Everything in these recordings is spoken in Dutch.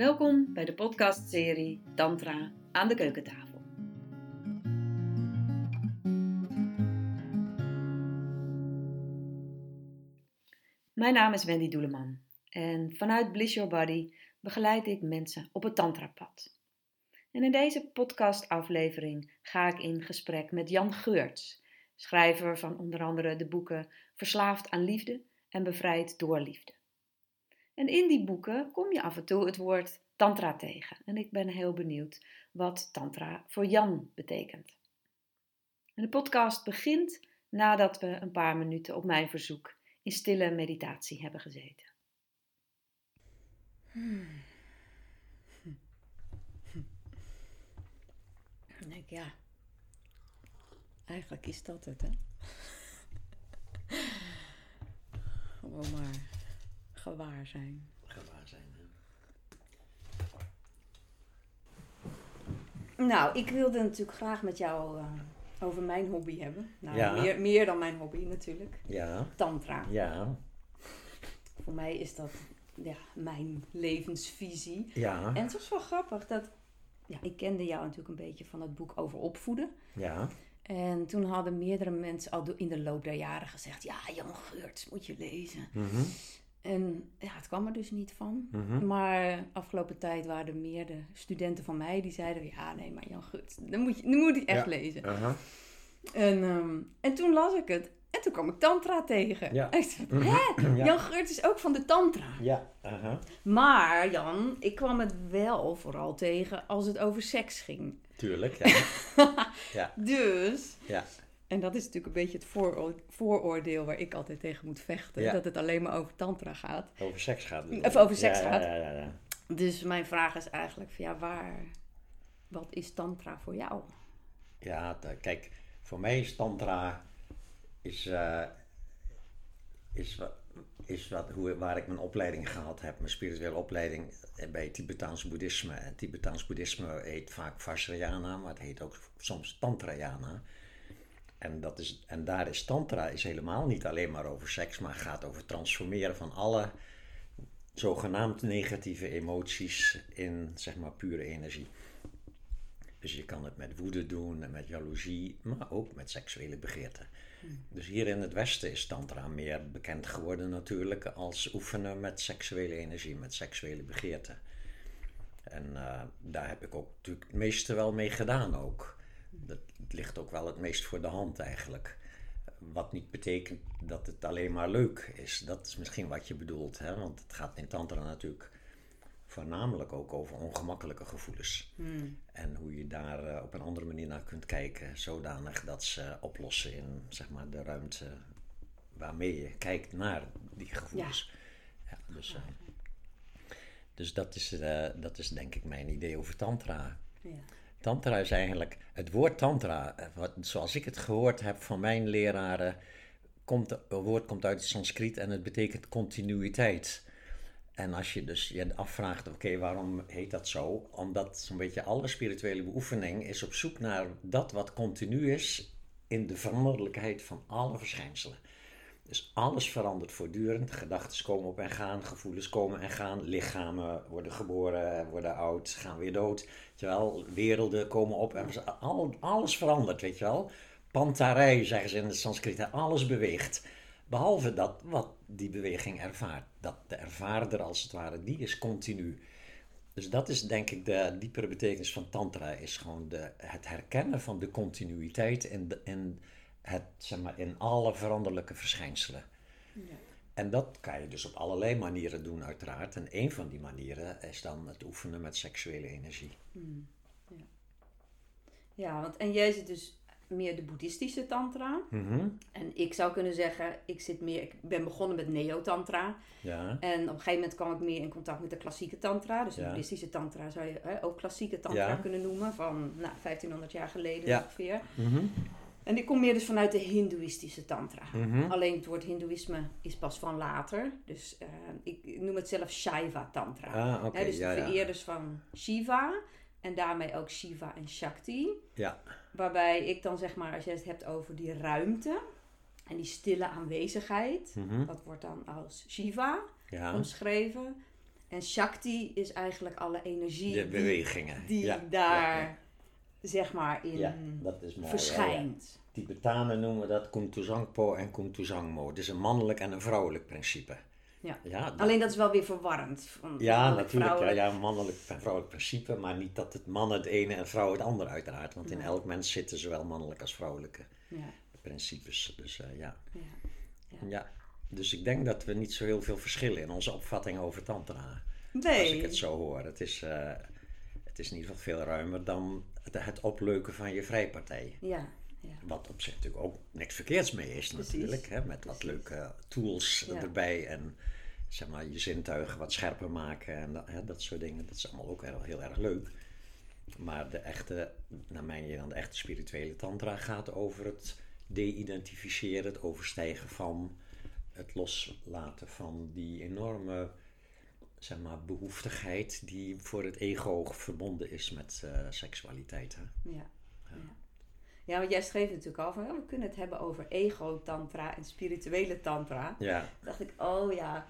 Welkom bij de podcastserie Tantra aan de keukentafel. Mijn naam is Wendy Doeleman en vanuit Bliss Your Body begeleid ik mensen op het tantrapad. En in deze podcastaflevering ga ik in gesprek met Jan Geurts, schrijver van onder andere de boeken Verslaafd aan liefde en Bevrijd door liefde. En in die boeken kom je af en toe het woord tantra tegen. En ik ben heel benieuwd wat tantra voor Jan betekent. En de podcast begint nadat we een paar minuten op mijn verzoek in stille meditatie hebben gezeten. Hmm. Denk ja, eigenlijk is dat het, hè? Gewoon maar gewaar zijn. Gewaar zijn, hè? Nou, ik wilde natuurlijk graag met jou uh, over mijn hobby hebben. Nou, Ja. meer, meer dan mijn hobby natuurlijk. Ja, Tantra. ja, Voor mij is dat ja, mijn levensvisie. ja, En het was wel grappig dat... Ja, ik kende jou natuurlijk een beetje van het boek over opvoeden. ja, En toen hadden meerdere mensen al in de loop der jaren gezegd... Ja, Jan Geurts moet je lezen. mhm, En ja, het kwam er dus niet van. mhm. Maar afgelopen tijd waren er meerdere studenten van mij die zeiden... Ja, nee, maar Jan Geurts, dan moet je, dan moet je echt Ja. lezen. En, ehm, en toen las ik het. En toen kwam ik tantra tegen. Ja. En ik dacht, Mhm. hè? Ja. Jan Geurts is ook van de tantra. ja, aha, Maar Jan, ik kwam het wel vooral tegen als het over seks ging. tuurlijk, ja, ja, Dus, ja, en dat is natuurlijk een beetje het vooroor- vooroordeel waar ik altijd tegen moet vechten. Ja. Dat het alleen maar over tantra gaat. over seks gaat. Of over seks Ja, gaat. Ja, ja, ja. Dus mijn vraag is eigenlijk van ja, waar... Wat is tantra voor jou? Ja, kijk, voor mij is tantra is, eh, is, wat, is wat, hoe, waar ik mijn opleiding gehad heb, mijn spirituele opleiding bij Tibetaans boeddhisme. En Tibetaans boeddhisme heet vaak Vajrayana, maar het heet ook soms Tantrayana. En, dat is, en daar is tantra is helemaal niet alleen maar over seks, maar gaat over transformeren van alle zogenaamd negatieve emoties in zeg maar pure energie. Dus je kan het met woede doen en met jaloezie, maar ook met seksuele begeerte. Dus hier in het Westen is Tantra meer bekend geworden natuurlijk als oefenen met seksuele energie, met seksuele begeerte. En eh, daar heb ik ook natuurlijk het meeste wel mee gedaan ook. Dat ligt ook wel het meest voor de hand eigenlijk. Wat niet betekent dat het alleen maar leuk is. Dat is misschien wat je bedoelt. Hè? Want het gaat in Tantra natuurlijk voornamelijk ook over ongemakkelijke gevoelens. En hoe je daar eh, op een andere manier naar kunt kijken, zodanig dat ze oplossen in zeg maar, de ruimte waarmee je kijkt naar die gevoelens. Ja. dus, eh, dus dat, is, eh, dat is denk ik mijn idee over Tantra. Ja. Tantra is eigenlijk, het woord Tantra, eh, wat, zoals ik het gehoord heb van mijn leraren, komt, het woord komt uit het Sanskriet en het betekent continuïteit. En als je dus je afvraagt, oké, waarom heet dat zo? Omdat zo'n beetje alle spirituele beoefening is op zoek naar dat wat continu is in de veranderlijkheid van alle verschijnselen. Dus alles verandert voortdurend. Gedachten komen op en gaan, gevoelens komen en gaan. Lichamen worden geboren, worden oud, gaan weer dood. Terwijl werelden komen op en al, alles verandert, weet je wel. Pantarij zeggen ze in het Sanskriet, alles beweegt. Behalve dat wat die beweging ervaart. Dat de ervaarder als het ware, die is continu. Dus dat is denk ik de diepere betekenis van tantra. Is gewoon de, het herkennen van de continuïteit in, de, in, het, zeg maar, in alle veranderlijke verschijnselen. En dat kan je dus op allerlei manieren doen uiteraard. En een van die manieren is dan het oefenen met seksuele energie. Ja, want en jij zit dus meer de boeddhistische tantra. Mhm. En ik zou kunnen zeggen, ik, zit meer, ik ben begonnen met neo-tantra. Ja, En op een gegeven moment kwam ik meer in contact met de klassieke tantra. Dus de Ja. boeddhistische tantra zou je hè, ook klassieke tantra Ja. kunnen noemen. Van nou, 1500 jaar geleden Ja. ongeveer. Mhm. En ik kom meer dus vanuit de hindoeïstische tantra. Mhm. Alleen het woord hindoeïsme is pas van later. Dus eh, ik noem het zelf Shaiva tantra. Ah, dus ja, de ja. vereerders van Shiva. En daarmee ook Shiva en Shakti. Ja, Waarbij ik dan zeg maar, als je het hebt over die ruimte en die stille aanwezigheid, Mhm. dat wordt dan als Shiva omschreven. En Shakti is eigenlijk alle energie De die, bewegingen. die daar, zeg maar, in Ja, dat is mooi. ja, ja. verschijnt. Tibetanen noemen dat Kuntuzangpo en Kuntuzangmo. Het is een mannelijk en een vrouwelijk principe. Ja. Ja, dat- Alleen dat is wel weer verwarrend. Van ja natuurlijk. Ja, vrouwelijk. ja, mannelijk en vrouwelijk principe. Maar niet dat het mannen het ene en vrouw het andere uiteraard. Want in elk mens zitten zowel mannelijke als vrouwelijke Ja, principes. Dus eh, ja. ja. ja. Dus ik denk dat we niet zo heel veel verschillen in onze opvatting over tantra. Nee. Als ik het zo hoor. Het is, eh, het is in ieder geval veel ruimer dan het, het opleuken van je vrijpartij. Ja, ja. Wat op zich natuurlijk ook niks verkeerds mee is Precies. natuurlijk. Hè? Met wat leuke tools Ja. erbij en zeg maar, je zintuigen wat scherper maken en dat, hè, dat soort dingen. Dat is allemaal ook heel, heel erg leuk. Maar de echte, naar mijn idee dan de echte spirituele tantra gaat over het de-identificeren, het overstijgen van, het loslaten van die enorme zeg maar, behoeftigheid die voor het ego verbonden is met eh, seksualiteit. Hè? Ja. Ja. ja, want jij schreef natuurlijk al van, ja, we kunnen het hebben over ego-tantra en spirituele tantra. Ja, Toen dacht ik, oh ja,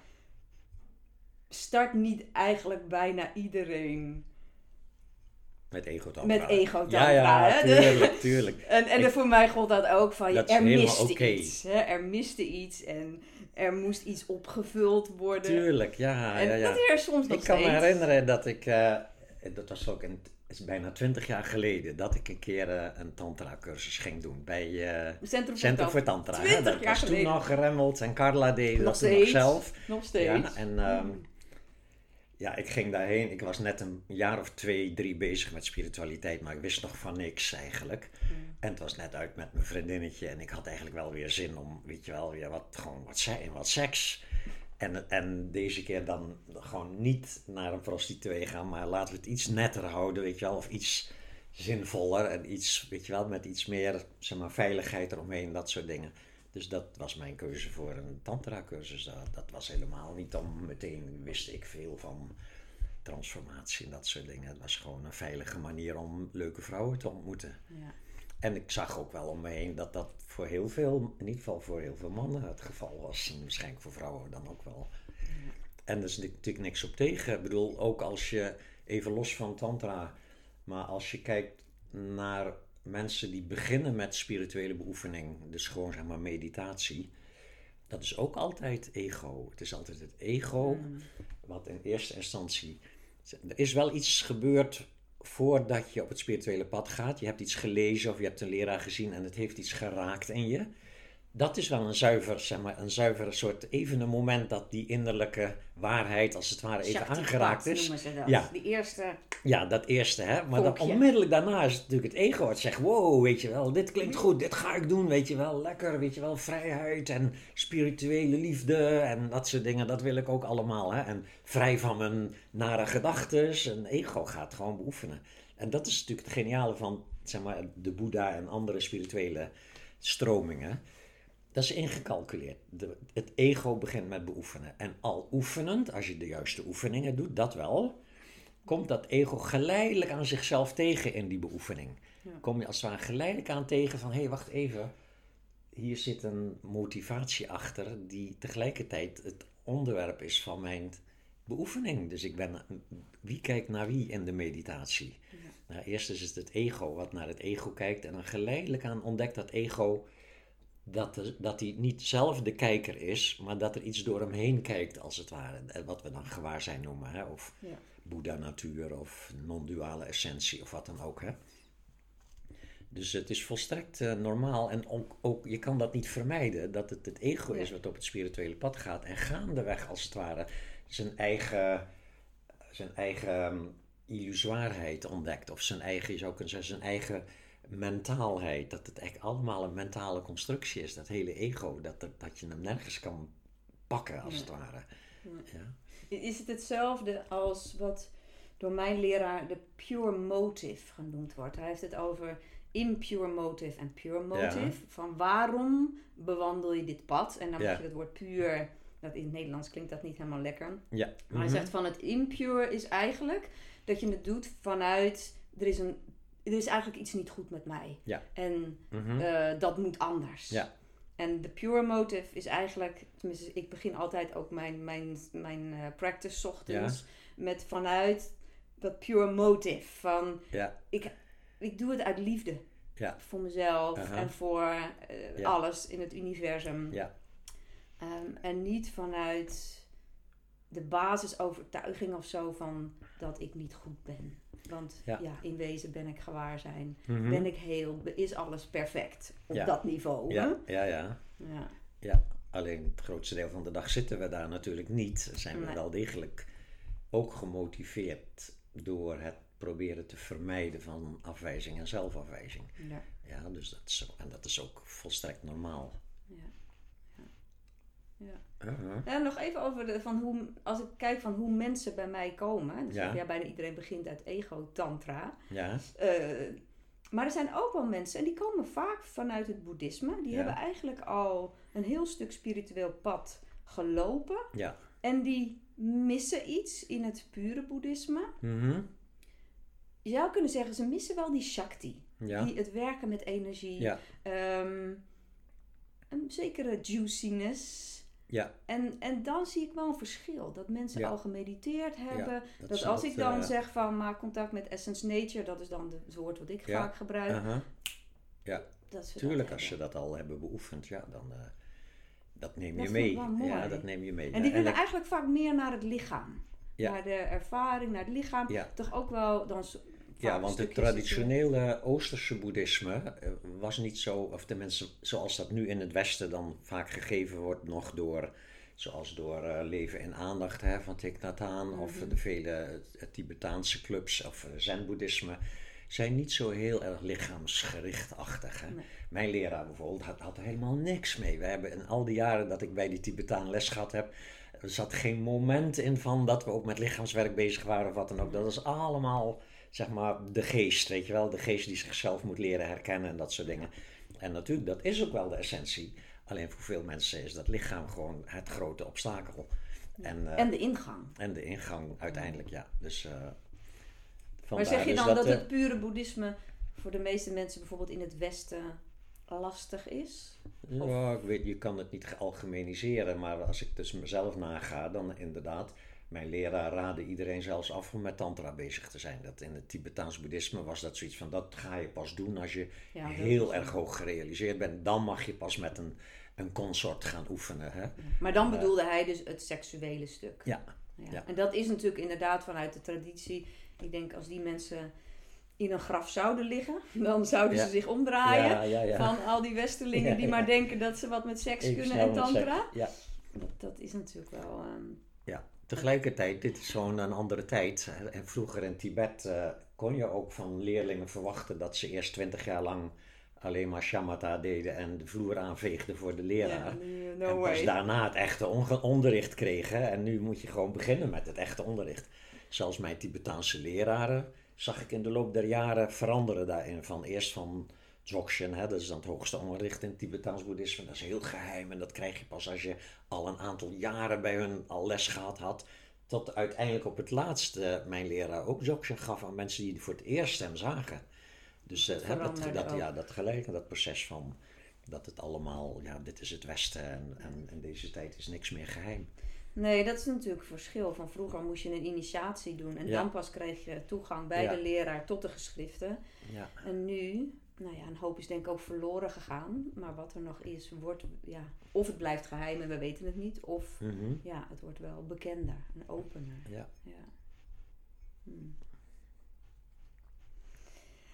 start niet eigenlijk bijna iedereen met ego-tantra. met ego-tantra? Ja, ja, tuurlijk, tuurlijk. En, en Ik- voor mij gold dat ook van, Dat er miste iets. Hè? Er miste iets en er moest iets opgevuld worden. Tuurlijk, ja. en ja, ja. dat is er soms nog Ik kan me herinneren dat ik, eh, dat was ook een, het is bijna twintig jaar geleden, dat ik een keer eh, een tantra-cursus ging doen bij eh Centrum, Centrum voor voor Tantra. hè. 20 Dat jaar was toen nog geremmeld en Carla deed Nog dat toen nog zelf. Nog steeds. Ja, en ehm, ja, ik ging daarheen. Ik was net een jaar of twee, drie bezig met spiritualiteit, maar ik wist nog van niks eigenlijk. En het was net uit met mijn vriendinnetje en ik had eigenlijk wel weer zin om, weet je wel, weer wat, gewoon wat, se- wat seks. En, en deze keer dan gewoon niet naar een prostituee gaan, maar laten we het iets netter houden, weet je wel, of iets zinvoller en iets, weet je wel, met iets meer, zeg maar, veiligheid eromheen, dat soort dingen. Dus dat was mijn keuze voor een tantra-cursus. Dat, was helemaal niet om meteen, wist ik veel van transformatie en dat soort dingen. Het was gewoon een veilige manier om leuke vrouwen te ontmoeten. Ja. En ik zag ook wel om me heen dat dat voor heel veel, in ieder geval voor heel veel mannen het geval was. En waarschijnlijk voor vrouwen dan ook wel. En er is natuurlijk niks op tegen. Ik bedoel, ook als je, even los van tantra, maar als je kijkt naar mensen die beginnen met spirituele beoefening, dus gewoon zeg maar meditatie, dat is ook altijd ego. Het is altijd het ego, wat in eerste instantie. Er is wel iets gebeurd voordat je op het spirituele pad gaat. Je hebt iets gelezen of je hebt een leraar gezien en het heeft iets geraakt in je. Dat is wel een zuiver, zeg maar, een zuiver soort even een moment dat die innerlijke waarheid als het ware even aangeraakt is. noemen ze dat. Ja. Die eerste... Ja, dat eerste, hè. Maar dan onmiddellijk daarna is het natuurlijk het ego wat zegt... Wow, weet je wel, dit klinkt goed, dit ga ik doen, weet je wel. Lekker, weet je wel, vrijheid en spirituele liefde en dat soort dingen. Dat wil ik ook allemaal, hè. En vrij van mijn nare gedachtes. En ego gaat gewoon beoefenen. En dat is natuurlijk het geniale van, zeg maar, de Boeddha en andere spirituele stromingen. Dat is ingecalculeerd. De, het ego begint met beoefenen. En al oefenend, als je de juiste oefeningen doet, dat wel komt dat ego geleidelijk aan zichzelf tegen in die beoefening. Ja. Kom je als het ware geleidelijk aan tegen van, hé, hey, wacht even. Hier zit een motivatie achter die tegelijkertijd het onderwerp is van mijn beoefening. Dus ik ben, wie kijkt naar wie in de meditatie? Nou, eerst is het het ego wat naar het ego kijkt en dan geleidelijk aan ontdekt dat ego dat, er- dat hij niet zelf de kijker is, maar dat er iets door hem heen kijkt, als het ware. Wat we dan gewaarzijn noemen, hè? of Ja. Boeddha-natuur, of non-duale essentie, of wat dan ook. Hè? Dus het is volstrekt eh, normaal en ook, ook, je kan dat niet vermijden, dat het het ego is wat op het spirituele pad gaat en gaandeweg, als het ware, zijn eigen, zijn eigen ehm, illusoirheid ontdekt, of zijn eigen, je zou kunnen zeggen, zijn eigen mentaalheid. Dat het echt allemaal een mentale constructie is, dat hele ego, dat, dat, dat je hem nergens kan pakken, als Ja. het ware. Ja. Is het hetzelfde als wat door mijn leraar de pure motive genoemd wordt? Hij heeft het over impure motive en pure motive. Van waarom bewandel je dit pad? En dan moet je het woord puur, dat in het Nederlands klinkt dat niet helemaal lekker. Ja. Maar hij Mhm. zegt van het impure is eigenlijk dat je het doet vanuit, er is, een, er is eigenlijk iets niet goed met mij. Ja. En Mhm. eh, dat moet anders. Ja. En de pure motive is eigenlijk, tenminste, ik begin altijd ook mijn, mijn, mijn eh, practice 's ochtends met vanuit dat pure motive. Van Ja. ik, ik doe het uit liefde Ja. voor mezelf en voor eh, Ja. alles in het universum. Ja. Ehm, en niet vanuit de basisovertuiging of zo van dat ik niet goed ben. Want ja, Ja. in wezen ben ik gewaar zijn. Mhm. Ben ik heel, is alles perfect op Ja. dat niveau. Ja, ja, ja. Ja. Ja, alleen het grootste deel van de dag zitten we daar natuurlijk niet. Zijn we Nee. wel degelijk ook gemotiveerd door het proberen te vermijden van afwijzing en zelfafwijzing. Ja. Ja, dus dat is, en dat is ook volstrekt normaal. Ja. Ja. Ja. Uh-huh. En nog even over de, van hoe, als ik kijk van hoe mensen bij mij komen. Dus Ja. ja. bijna iedereen begint uit ego-tantra. Ja, Eh, maar er zijn ook wel mensen, en die komen vaak vanuit het boeddhisme. Die Ja. hebben eigenlijk al een heel stuk spiritueel pad gelopen. ja. En die missen iets in het pure boeddhisme. Mhm. Je zou kunnen zeggen, ze missen wel die shakti. Ja, Die, het werken met energie. ja, Ehm, een zekere juiciness. Ja. En, en dan zie ik wel een verschil. Dat mensen Ja. al gemediteerd hebben. dat dat als ik dan eh, zeg van maak contact met Essence Nature. Dat is dan de- het woord wat ik Ja. vaak gebruik. uh-huh. Dat ze Tuurlijk, dat als hebben. dat al hebben beoefend, ja, dan uh, dat neem Dat je mee. mooi. Ja, dat neem je mee. En Ja, die willen eigenlijk vaak meer naar het lichaam. Ja. Naar de ervaring, naar het lichaam. Ja. Toch ook wel dan Ja, want het traditionele Oosterse boeddhisme eh, was niet zo, of tenminste zoals dat nu in het Westen dan vaak gegeven wordt, nog door, zoals door eh, Leven in Aandacht hè, van Thich Nhat Hanh, of Mhm. de vele eh, Tibetaanse clubs of Zen-boeddhisme, zijn niet zo heel erg lichaamsgerichtachtig. Hè. Nee. Mijn leraar bijvoorbeeld had, had er helemaal niks mee. We hebben in al die jaren dat ik bij die Tibetaan les gehad heb, er zat geen moment in van dat we ook met lichaamswerk bezig waren of wat dan ook. Dat is allemaal, zeg maar, de geest, weet je wel. De geest die zichzelf moet leren herkennen en dat soort dingen. En natuurlijk, dat is ook wel de essentie. Alleen voor veel mensen is dat lichaam gewoon het grote obstakel. En, eh, En de ingang. en de ingang uiteindelijk, ja. Dus, eh Maar zeg je dus dan dat, het pure boeddhisme voor de meeste mensen bijvoorbeeld in het Westen lastig is? Ja, ik weet, je kan het niet algemeniseren, maar als ik dus mezelf naga, dan inderdaad, mijn leraar raadde iedereen zelfs af om met tantra bezig te zijn. Dat in het Tibetaans boeddhisme was dat zoiets van, dat ga je pas doen als je Ja, heel erg hoog gerealiseerd bent. Dan mag je pas met een, een consort gaan oefenen. Hè? Maar dan bedoelde hij dus het seksuele stuk. Ja, Ja. Ja. En dat is natuurlijk inderdaad vanuit de traditie. Ik denk als die mensen in een graf zouden liggen, dan zouden Ja. ze zich omdraaien. ja, ja. ja. Van al die westerlingen die maar denken dat ze wat met seks kunnen en tantra. Ja, Dat, dat is natuurlijk wel. ehm, tegelijkertijd, dit is gewoon een andere tijd. En vroeger in Tibet eh, kon je ook van leerlingen verwachten dat ze eerst twintig jaar lang alleen maar shamatha deden en de vloer aanveegden voor de leraar. en pas daarna het echte onderricht kregen. En nu moet je gewoon beginnen met het echte onderricht. Zelfs mijn Tibetaanse leraren zag ik in de loop der jaren veranderen daarin. Van eerst van Dzogchen, hè, dat is dan het hoogste onderricht in het Tibetaans boeddhisme. Dat is heel geheim en dat krijg je pas als je al een aantal jaren bij hun al les gehad had. Tot uiteindelijk op het laatste mijn leraar ook Dzogchen gaf aan mensen die voor het eerst hem zagen. Dus eh, hè, dat, dat, ja, dat gelijk, dat proces van dat het allemaal, ja, dit is het Westen en, en deze tijd is niks meer geheim. Nee, dat is natuurlijk een verschil. Van vroeger moest je een initiatie doen en Ja. dan pas kreeg je toegang bij Ja. de leraar tot de geschriften. Ja, En nu, nou ja, een hoop is denk ik ook verloren gegaan. Maar wat er nog is, wordt, ja, of het blijft geheim en we weten het niet, of Mhm. ja, het wordt wel bekender en opener. ja. Ja. Hmm.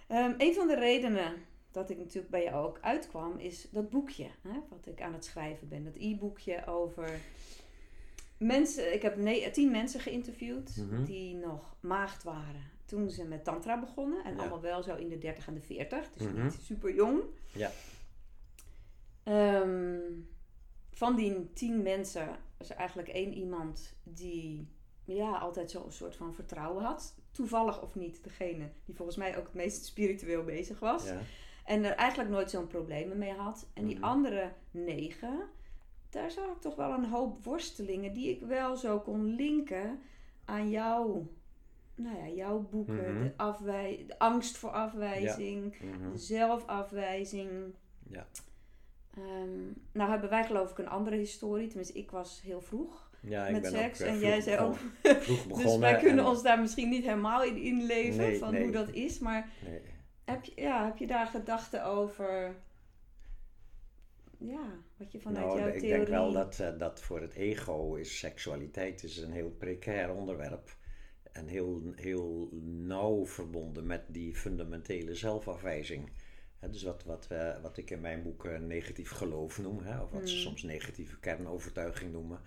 Ehm, een van de redenen dat ik natuurlijk bij jou ook uitkwam, is dat boekje hè, wat ik aan het schrijven ben. Dat e-boekje over mensen. Ik heb tien mensen geïnterviewd Mhm. die nog maagd waren toen ze met Tantra begonnen. En Ja. allemaal wel zo in de 30 en de 40, dus Mhm. niet super jong. Ja. Ehm, van die tien mensen is er eigenlijk één iemand die ja, altijd zo'n soort van vertrouwen had. Toevallig of niet, degene die volgens mij ook het meest spiritueel bezig was. ja. En er eigenlijk nooit zo'n problemen mee had. En die Mhm. andere negen, daar zag ik toch wel een hoop worstelingen die ik wel zo kon linken aan jouw, nou ja, jouw boeken. Mhm. De, afwij de angst voor afwijzing, Mhm. de zelfafwijzing. Ja. Ehm, nou hebben wij geloof ik een andere historie. Tenminste, ik was heel vroeg Ja, ik met ben seks. ook eh, en jij zei ook... vroeg begonnen. dus wij kunnen en- ons daar misschien niet helemaal in inleven Nee, van nee. hoe dat is. Maar Nee. heb je, ja, heb je daar gedachten over... Ja, wat je vanuit nou, jouw ik theorie... denk wel dat, eh, dat voor het ego is seksualiteit is een heel precair onderwerp. En heel, heel nauw verbonden met die fundamentele zelfafwijzing. Dus wat, wat, we- wat ik in mijn boek eh, negatief geloof noem, hè, of wat ze Mm. soms negatieve kernovertuiging noemen.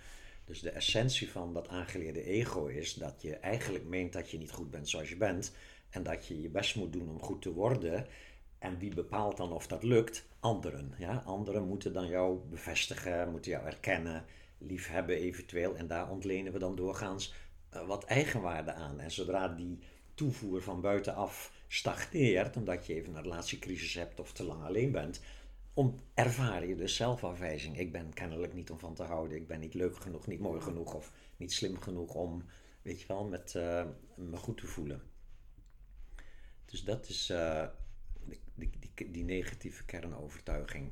Dus de essentie van dat aangeleerde ego is dat je eigenlijk meent dat je niet goed bent zoals je bent. En dat je je best moet doen om goed te worden. En wie bepaalt dan of dat lukt? Anderen. Ja? Anderen moeten dan jou bevestigen, moeten jou erkennen, liefhebben eventueel. En daar ontlenen we dan doorgaans eh, wat eigenwaarde aan. En zodra die toevoer van buitenaf stagneert, omdat je even een relatiecrisis hebt of te lang alleen bent, om, ervaar je dus zelfafwijzing. Ik ben kennelijk niet om van te houden, ik ben niet leuk genoeg, niet mooi genoeg of niet slim genoeg om, weet je wel, met eh, me goed te voelen. Dus dat is eh, die, die, die negatieve kernovertuiging.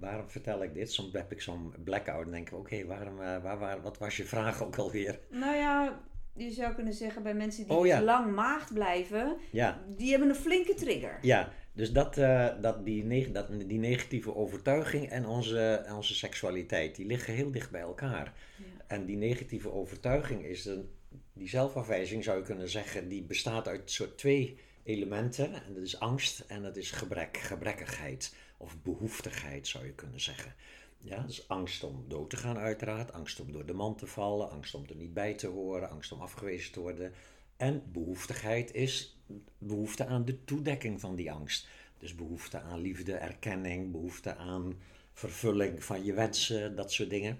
Waarom vertel ik dit? Soms heb ik zo'n blackout en denk ik, oké, waarom, eh, waar, waar, wat was je vraag ook alweer? Nou ja, je zou kunnen zeggen bij mensen die Oh, ja. lang maagd blijven, Ja, die hebben een flinke trigger. ja dus dat, eh, dat, die, neg- dat, die negatieve overtuiging en onze, onze seksualiteit, die liggen heel dicht bij elkaar. Ja. En die negatieve overtuiging is een, die zelfafwijzing zou je kunnen zeggen, die bestaat uit soort twee elementen. En dat is angst en dat is gebrek, gebrekkigheid of behoeftigheid zou je kunnen zeggen. Ja, dus angst om dood te gaan uiteraard, angst om door de man te vallen, angst om er niet bij te horen, angst om afgewezen te worden. En behoeftigheid is behoefte aan de toedekking van die angst. Dus behoefte aan liefde, erkenning, behoefte aan vervulling van je wensen, dat soort dingen.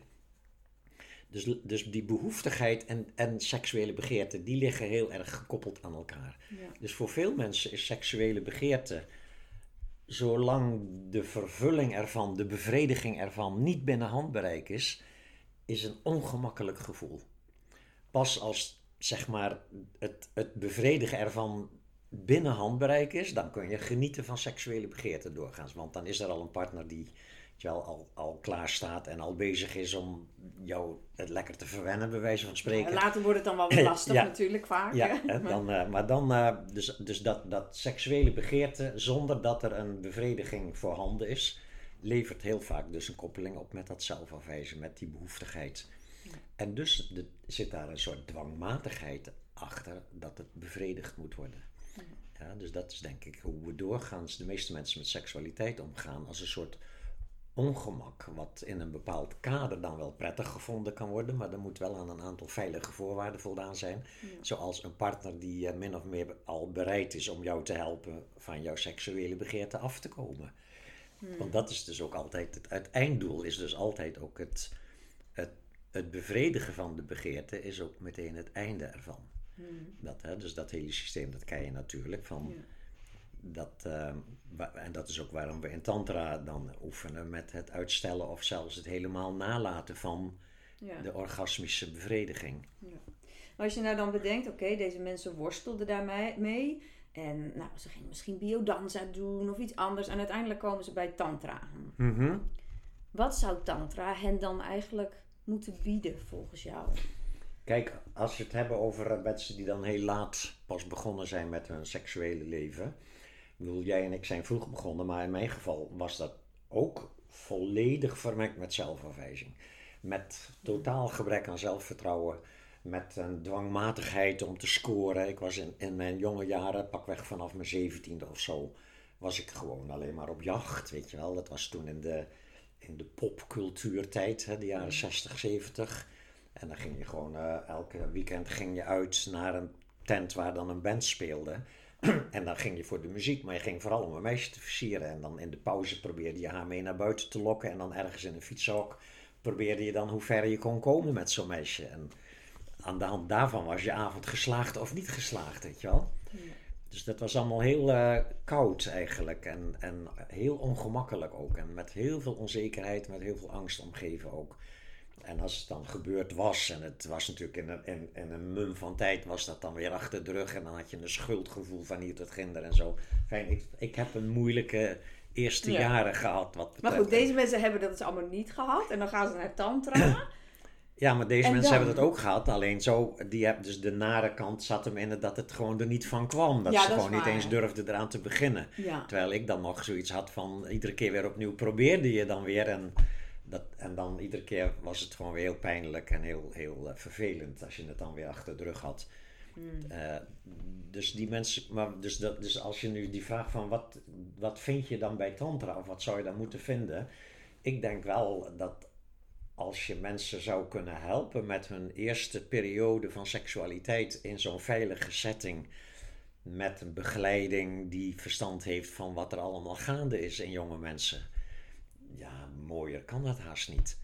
Dus, dus die behoeftigheid en, en seksuele begeerte, die liggen heel erg gekoppeld aan elkaar. Ja. Dus voor veel mensen is seksuele begeerte, zolang de vervulling ervan, de bevrediging ervan niet binnen handbereik is, is een ongemakkelijk gevoel. Pas als zeg maar het, het bevredigen ervan binnen handbereik is, dan kun je genieten van seksuele begeerte doorgaans. Want dan is er al een partner die wel, al, al klaar staat en al bezig is om jou het lekker te verwennen, bij wijze van spreken. Later wordt het dan wel weer lastig Ja. natuurlijk vaak. Ja, hè. dan, eh, maar dan, eh, dus, dus dat, dat seksuele begeerte, zonder dat er een bevrediging voorhanden is, levert heel vaak dus een koppeling op met dat zelfafwijzen, met die behoeftigheid. En dus de, zit daar een soort dwangmatigheid achter dat het bevredigd moet worden. Ja, dus dat is denk ik hoe we doorgaans, de meeste mensen met seksualiteit omgaan, als een soort ongemak, wat in een bepaald kader dan wel prettig gevonden kan worden, maar er moet wel aan een aantal veilige voorwaarden voldaan zijn. Zoals een partner die eh, min of meer al bereid is om jou te helpen van jouw seksuele begeerte af te komen. Want dat is dus ook altijd, het uiteinddoel is dus altijd ook het, het, het bevredigen van de begeerte is ook meteen het einde ervan. Dat, hè, dus dat hele systeem, dat ken je natuurlijk van... Ja. Dat, ehm, en dat is ook waarom we in Tantra dan oefenen met het uitstellen of zelfs het helemaal nalaten van Ja. de orgasmische bevrediging. Ja. Maar als je nou dan bedenkt, oké, deze mensen worstelden daarmee mee. En nou, ze gingen misschien biodanza doen of iets anders. En uiteindelijk komen ze bij tantra. Mhm. Wat zou tantra hen dan eigenlijk moeten bieden volgens jou? Kijk, als we het hebben over eh, mensen die dan heel laat pas begonnen zijn met hun seksuele leven. Ik bedoel, jij en ik zijn vroeg begonnen, maar in mijn geval was dat ook volledig vermengd met zelfafwijzing. Met totaal gebrek aan zelfvertrouwen, met een dwangmatigheid om te scoren. Ik was in, in mijn jonge jaren, pakweg vanaf mijn zeventiende of zo, was ik gewoon alleen maar op jacht, weet je wel. Dat was toen in de, in de popcultuurtijd, hè, de jaren 60, 70. En dan ging je gewoon eh, elke weekend ging je uit naar een tent waar dan een band speelde. en dan ging je voor de muziek, maar je ging vooral om een meisje te versieren. En dan in de pauze probeerde je haar mee naar buiten te lokken. En dan ergens in een fietshok probeerde je dan hoe ver je kon komen met zo'n meisje. En aan de hand daarvan was je avond geslaagd of niet geslaagd, weet je wel. Dus dat was allemaal heel eh, koud eigenlijk en, en heel ongemakkelijk ook. En met heel veel onzekerheid, met heel veel angst omgeven ook. En als het dan gebeurd was, en het was natuurlijk in een, in, in een mum van tijd, was dat dan weer achter de rug. En dan had je een schuldgevoel van hier tot ginder en zo. Fijn, ik, ik heb een moeilijke eerste Ja. jaren gehad. Wat Maar goed, deze mensen hebben dat dus allemaal niet gehad. En dan gaan ze naar tantra. Ja, maar deze En mensen dan? hebben dat ook gehad. Alleen zo, die hebben dus de nare kant zat hem in dat het gewoon er niet van kwam. Dat Ja, ze dat gewoon niet waar. eens durfden eraan te beginnen. ja. Terwijl ik dan nog zoiets had van iedere keer weer opnieuw probeerde je dan weer. En, dat, en dan iedere keer was het gewoon weer heel pijnlijk en heel, heel eh, vervelend als je het dan weer achter de rug had. Hmm. Eh, dus die mensen, maar dus, dat, dus als je nu die vraag van wat, wat vind je dan bij Tantra of wat zou je dan moeten vinden? Ik denk wel dat als je mensen zou kunnen helpen met hun eerste periode van seksualiteit in zo'n veilige setting, met een begeleiding die verstand heeft van wat er allemaal gaande is in jonge mensen. Ja, mooier. Kan dat haast niet.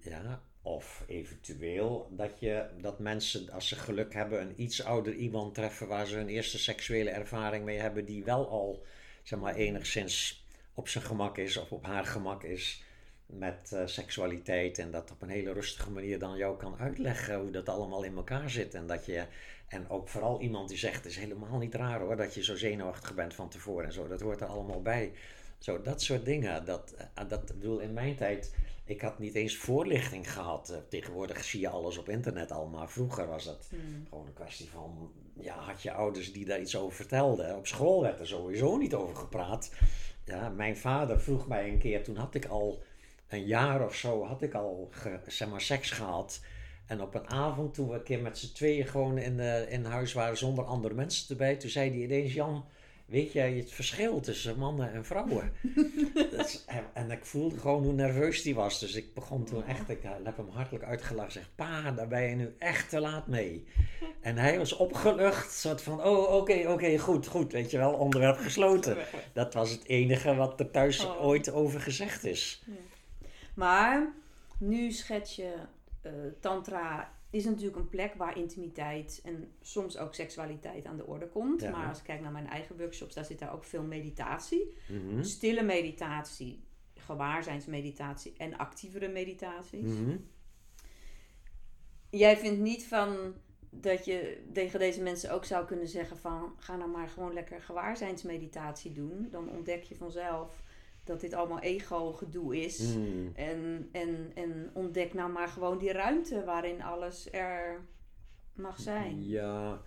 Ja, of eventueel dat, je, dat mensen, als ze geluk hebben, een iets ouder iemand treffen waar ze hun eerste seksuele ervaring mee hebben, die wel al, zeg maar, enigszins op zijn gemak is of op haar gemak is met eh, seksualiteit en dat op een hele rustige manier dan jou kan uitleggen hoe dat allemaal in elkaar zit en dat je en ook vooral iemand die zegt het is helemaal niet raar hoor dat je zo zenuwachtig bent van tevoren en zo. Dat hoort er allemaal bij zo dat soort dingen dat eh, dat ik bedoel in mijn tijd ik had niet eens voorlichting gehad Eh, tegenwoordig zie je alles op internet al maar vroeger was dat Hmm. gewoon een kwestie van ja had je ouders die daar iets over vertelden op school werd er sowieso niet over gepraat ja mijn vader vroeg mij een keer toen had ik al een jaar of zo had ik al ge- zeg maar, seks gehad. En op een avond, toen we een keer met z'n tweeën gewoon in, eh, in huis waren zonder andere mensen erbij, toen zei hij ineens: Jan, weet jij het verschil tussen mannen en vrouwen? Dat is- en, en ik voelde gewoon hoe nerveus die was. Dus ik begon toen echt, ik heb hem hartelijk uitgelachen. Zeg, pa, daar ben je nu echt te laat mee. En hij was opgelucht, soort van: oh, oké, oké, goed, goed, weet je wel, onderwerp gesloten. Dat was het enige wat er thuis Oh. ooit over gezegd is. Maar nu schets je, eh, tantra is natuurlijk een plek waar intimiteit en soms ook seksualiteit aan de orde komt. Ja. Maar als ik kijk naar mijn eigen workshops, daar zit daar ook veel meditatie. Mhm. Stille meditatie, gewaarzijnsmeditatie en actievere meditaties. Mhm. Jij vindt niet van dat je tegen deze mensen ook zou kunnen zeggen van ga nou maar gewoon lekker gewaarzijnsmeditatie doen. Dan ontdek je vanzelf dat dit allemaal ego gedoe is. Mm. En, en, en ontdek nou maar gewoon die ruimte waarin alles er mag zijn. Ja,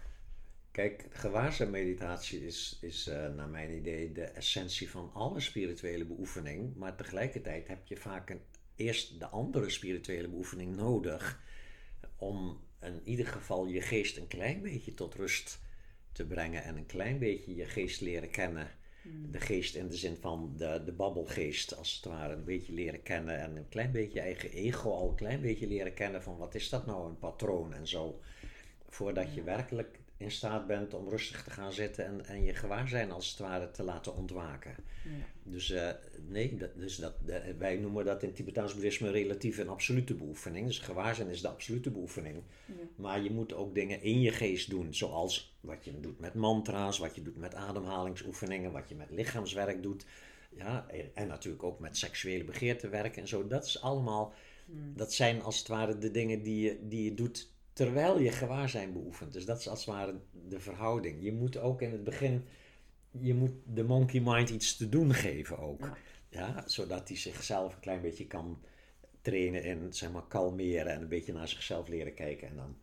kijk, gewaarzijnmeditatie is, is eh, naar mijn idee de essentie van alle spirituele beoefening. Maar tegelijkertijd heb je vaak een, eerst de andere spirituele beoefening nodig om in ieder geval je geest een klein beetje tot rust te brengen en een klein beetje je geest leren kennen. De geest in de zin van de, de babbelgeest, als het ware, een beetje leren kennen en een klein beetje je eigen ego al een klein beetje leren kennen van wat is dat nou een patroon en zo. Voordat je werkelijk in staat bent om rustig te gaan zitten en, en je gewaarzijn als het ware te laten ontwaken. Ja. Dus eh, nee, dat, dus dat, wij noemen dat in Tibetaans boeddhisme relatieve en absolute beoefening. Dus gewaarzijn is de absolute beoefening. Ja. Maar je moet ook dingen in je geest doen, zoals wat je doet met mantra's, wat je doet met ademhalingsoefeningen, wat je met lichaamswerk doet. Ja, en, en natuurlijk ook met seksuele begeertewerk en zo. Dat is allemaal, dat zijn als het ware de dingen die je, die je doet terwijl je gewaarzijn beoefent. Dus dat is als het ware de verhouding. Je moet ook in het begin, je moet de monkey mind iets te doen geven ook. Ja. Ja, zodat hij zichzelf een klein beetje kan trainen in, zeg maar, kalmeren en een beetje naar zichzelf leren kijken. En dan...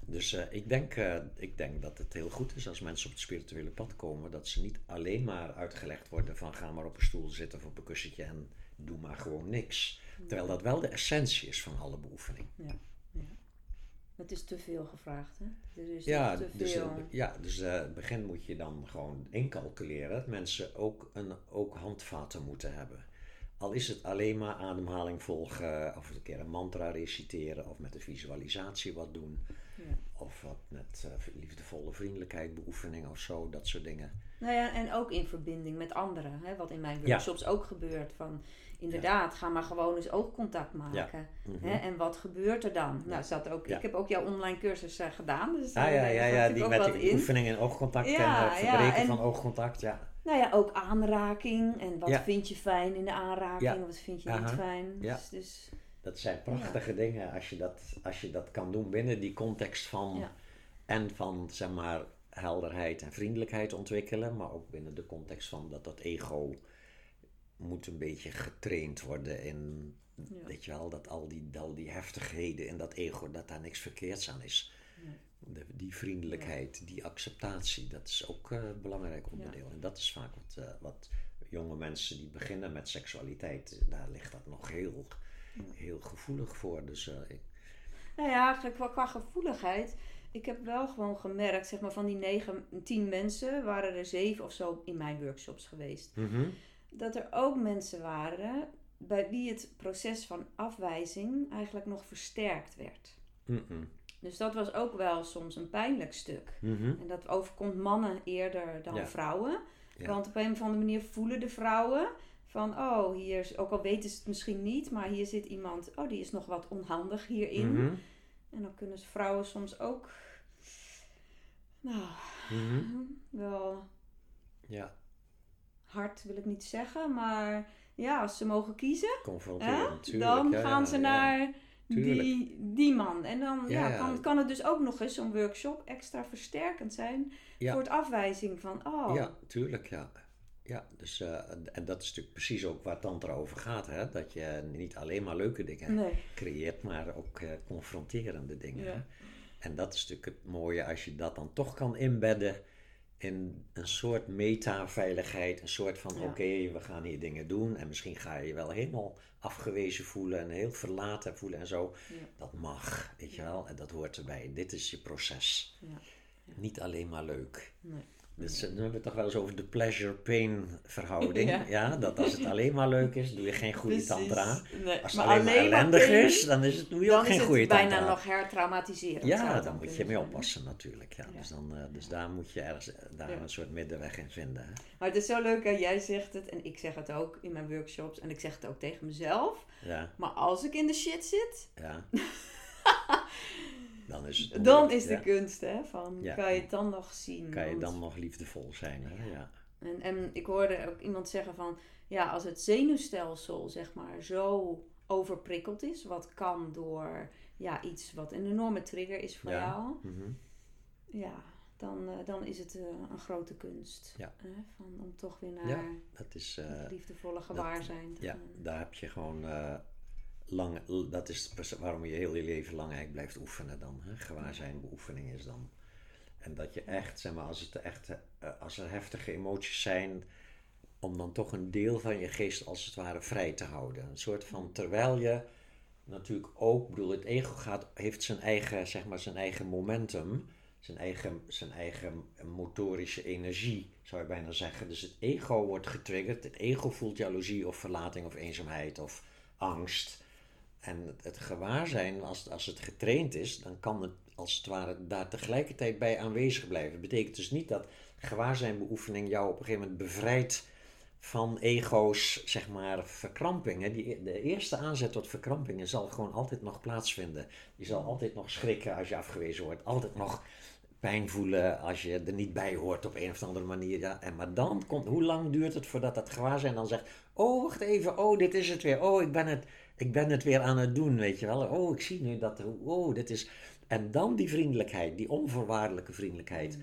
Dus eh, ik, denk, eh, ik denk dat het heel goed is als mensen op het spirituele pad komen, dat ze niet alleen maar uitgelegd worden van ga maar op een stoel zitten of op een kussentje en doe maar gewoon niks. Terwijl dat wel de essentie is van alle beoefening. Ja. Het is te veel gevraagd, hè? Er is Ja, te dus, veel. eh, ja, dus eh, het begin moet je dan gewoon incalculeren dat mensen ook, een, ook handvaten moeten hebben. Al is het alleen maar ademhaling volgen, of een keer een mantra reciteren, of met een visualisatie wat doen, Ja. of wat met eh, liefdevolle vriendelijkheid beoefening of zo, dat soort dingen. Nou ja, en ook in verbinding met anderen. Hè? Wat in mijn Ja. workshops ook gebeurt. Van, inderdaad, ga maar gewoon eens oogcontact maken. Mhm. Hè? En wat gebeurt er dan? Nou, zat ook, ik heb ook jouw online cursus eh, gedaan. Dus Ah daar ja, ja, ja, die met die in. oefening in oogcontact Ja, en het ja, verbreken en- van oogcontact, ja. Nou ja, ook aanraking. En wat vind je fijn in de aanraking? Wat vind je Aha. niet fijn? Ja. Dus, dus Dat zijn prachtige dingen als je dat, als je dat kan doen binnen die context van en van zeg maar helderheid en vriendelijkheid ontwikkelen, maar ook binnen de context van dat dat ego moet een beetje getraind worden in, Ja. weet je wel, dat al die, al die heftigheden en dat ego, dat daar niks verkeerds aan is. De, die vriendelijkheid, die acceptatie, dat is ook eh, een belangrijk onderdeel. En dat is vaak wat, eh, wat jonge mensen die beginnen met seksualiteit, daar ligt dat nog heel, heel gevoelig voor. Dus eh, ik, Nou ja, qua, qua gevoeligheid. Ik heb wel gewoon gemerkt, zeg maar van die negen, tien mensen waren er zeven of zo in mijn workshops geweest. Dat er ook mensen waren bij wie het proces van afwijzing eigenlijk nog versterkt werd. Dus dat was ook wel soms een pijnlijk stuk. Mhm. En dat overkomt mannen eerder dan Ja. vrouwen. Ja. Want op een of andere manier voelen de vrouwen van, oh, hier, is- ook al weten ze het misschien niet, maar hier zit iemand, oh, die is nog wat onhandig hierin. Mhm. En dan kunnen vrouwen soms ook, nou, Mhm. wel Ja, hard wil ik niet zeggen, maar ja, als ze mogen kiezen, hè, dan ja, gaan ze ja. naar die, die man. En dan Ja. Kan, kan het dus ook nog eens zo'n workshop extra versterkend zijn voor het afwijzing van, oh, Ja, tuurlijk, ja. Ja, dus, eh, en dat is natuurlijk precies ook waar Tantra over gaat, hè? Dat je niet alleen maar leuke dingen nee. creëert, maar ook eh, confronterende dingen. En dat is natuurlijk het mooie als je dat dan toch kan inbedden in een soort meta-veiligheid. Een soort van, Ja. oké, we gaan hier dingen doen. En misschien ga je je wel helemaal afgewezen voelen en heel verlaten voelen en zo. Ja. Dat mag, weet je wel. En dat hoort erbij. Dit is je proces. Ja. Niet alleen maar leuk. Nee. Dus, eh, dan hebben we het toch wel eens over de pleasure-pain verhouding. Ja. Ja. dat als het alleen maar leuk is, doe je geen goede tantra. Nee, Als het alleen maar ellendig is, dan is het, doe je dan ook geen is goede het tantra. bijna nog hertraumatiserend. zou Ja, het dan moet je kunnen mee oppassen natuurlijk. Ja. Ja. Dus, dan, eh, dus daar moet je ergens eh, daar een soort middenweg in vinden. Hè? Maar het is zo leuk dat jij zegt het en ik zeg het ook in mijn workshops en ik zeg het ook tegen mezelf. Ja, Maar als ik in de shit zit, ja. dan is het dan moeilijk, is de ja. kunst, hè? Van, Ja. kan je het dan nog zien? Kan je Want- dan nog liefdevol zijn, hè? Ja. En, en ik hoorde ook iemand zeggen van, ja, als het zenuwstelsel zeg maar zo overprikkeld is, wat kan door ja, iets wat een enorme trigger is voor Ja. jou, Mhm. ja, dan, eh, dan is het eh, een grote kunst. Ja. Hè? Van, om toch weer naar Ja, Dat is... eh, liefdevolle gewaarzijn te Ja, gaan. daar heb je gewoon eh, lang, dat is waarom je heel je leven lang eigenlijk blijft oefenen dan. Hè? Gewaarzijn beoefening is dan. En dat je echt, zeg maar, als, het echt, eh, als er heftige emoties zijn, om dan toch een deel van je geest als het ware vrij te houden. Een soort van, terwijl je natuurlijk ook, bedoel, het ego gaat, heeft zijn eigen, zeg maar, zijn eigen momentum, zijn eigen, zijn eigen motorische energie, zou je bijna zeggen. Dus het ego wordt getriggerd, het ego voelt jaloezie of verlating of eenzaamheid of angst. En het, het gewaarzijn, als, als het getraind is, dan kan het als het ware daar tegelijkertijd bij aanwezig blijven. Dat betekent dus niet dat gewaarzijnbeoefening jou op een gegeven moment bevrijdt van ego's, zeg maar, verkrampingen. Die, de eerste aanzet tot verkrampingen zal gewoon altijd nog plaatsvinden. Je zal altijd nog schrikken als je afgewezen wordt. Altijd nog pijn voelen als je er niet bij hoort op een of andere manier. Ja, en maar dan komt, hoe lang duurt het voordat dat gewaarzijn dan zegt... Oh, wacht even. Oh, dit is het weer. Oh, ik ben het, ik ben het weer aan het doen, weet je wel. Oh, ik zie nu dat... Oh, dit is... En dan die vriendelijkheid, die onvoorwaardelijke vriendelijkheid.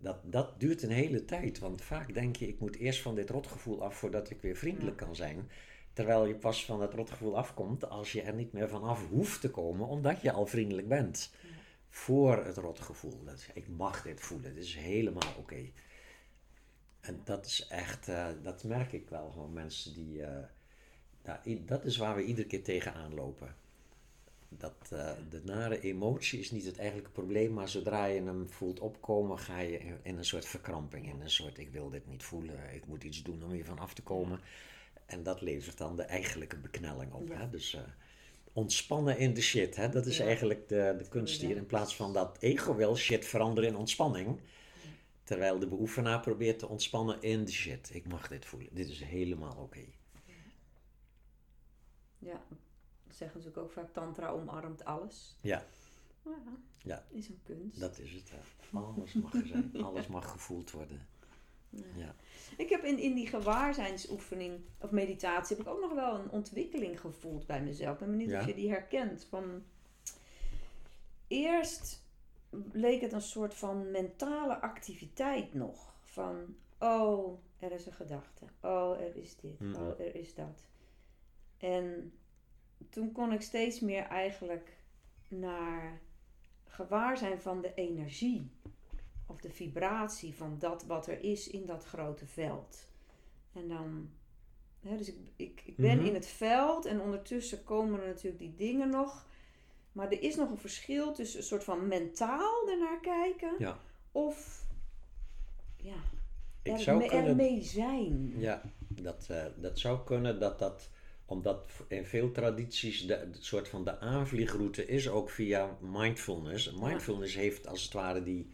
Dat, dat duurt een hele tijd. Want vaak denk je, ik moet eerst van dit rotgevoel af voordat ik weer vriendelijk kan zijn. Terwijl je pas van het rotgevoel afkomt als je er niet meer vanaf hoeft te komen, omdat je al vriendelijk bent. Voor het rotgevoel. Dat is, ik mag dit voelen, dit is helemaal oké. En dat is echt, eh, dat merk ik wel gewoon mensen die. eh, nou, dat is waar we iedere keer tegenaan lopen. Dat, eh, de nare emotie is niet het eigenlijke probleem, maar zodra je hem voelt opkomen, ga je in, in een soort verkramping, in een soort ik wil dit niet voelen, ik moet iets doen om hier van af te komen. En dat levert dan de eigenlijke beknelling op. Ja. Hè? Dus ontspannen in de shit, hè? dat is Ja. eigenlijk de, de kunst hier. In plaats van dat ego wil shit veranderen in ontspanning. Terwijl de beoefenaar probeert te ontspannen in de shit. Ik mag dit voelen. Dit is helemaal oké. Ja, dat zeggen ze ook vaak, tantra omarmt alles. Ja, Ja, Ja. is een kunst. dat is het. hè. Alles mag er zijn. Alles mag gevoeld worden. Ja. Ik heb in, in die gewaarzijnsoefening of meditatie heb ik ook nog wel een ontwikkeling gevoeld bij mezelf. Ik ben benieuwd Ja. of je die herkent. Van, eerst leek het een soort van mentale activiteit nog. Van, oh, er is een gedachte. Oh, er is dit. Mhm. Oh, er is dat. En toen kon ik steeds meer eigenlijk naar gewaar zijn van de energie. Of de vibratie van dat wat er is in dat grote veld. En dan... Hè, dus ik, ik, ik ben Mhm. in het veld en ondertussen komen er natuurlijk die dingen nog. Maar er is nog een verschil tussen een soort van mentaal ernaar kijken. Ja. Of ja, Ik er, zou me- kunnen ermee zijn. Ja, dat, eh, dat zou kunnen dat dat, omdat in veel tradities de, de soort van de aanvliegroute is ook via mindfulness. Mindfulness heeft als het ware die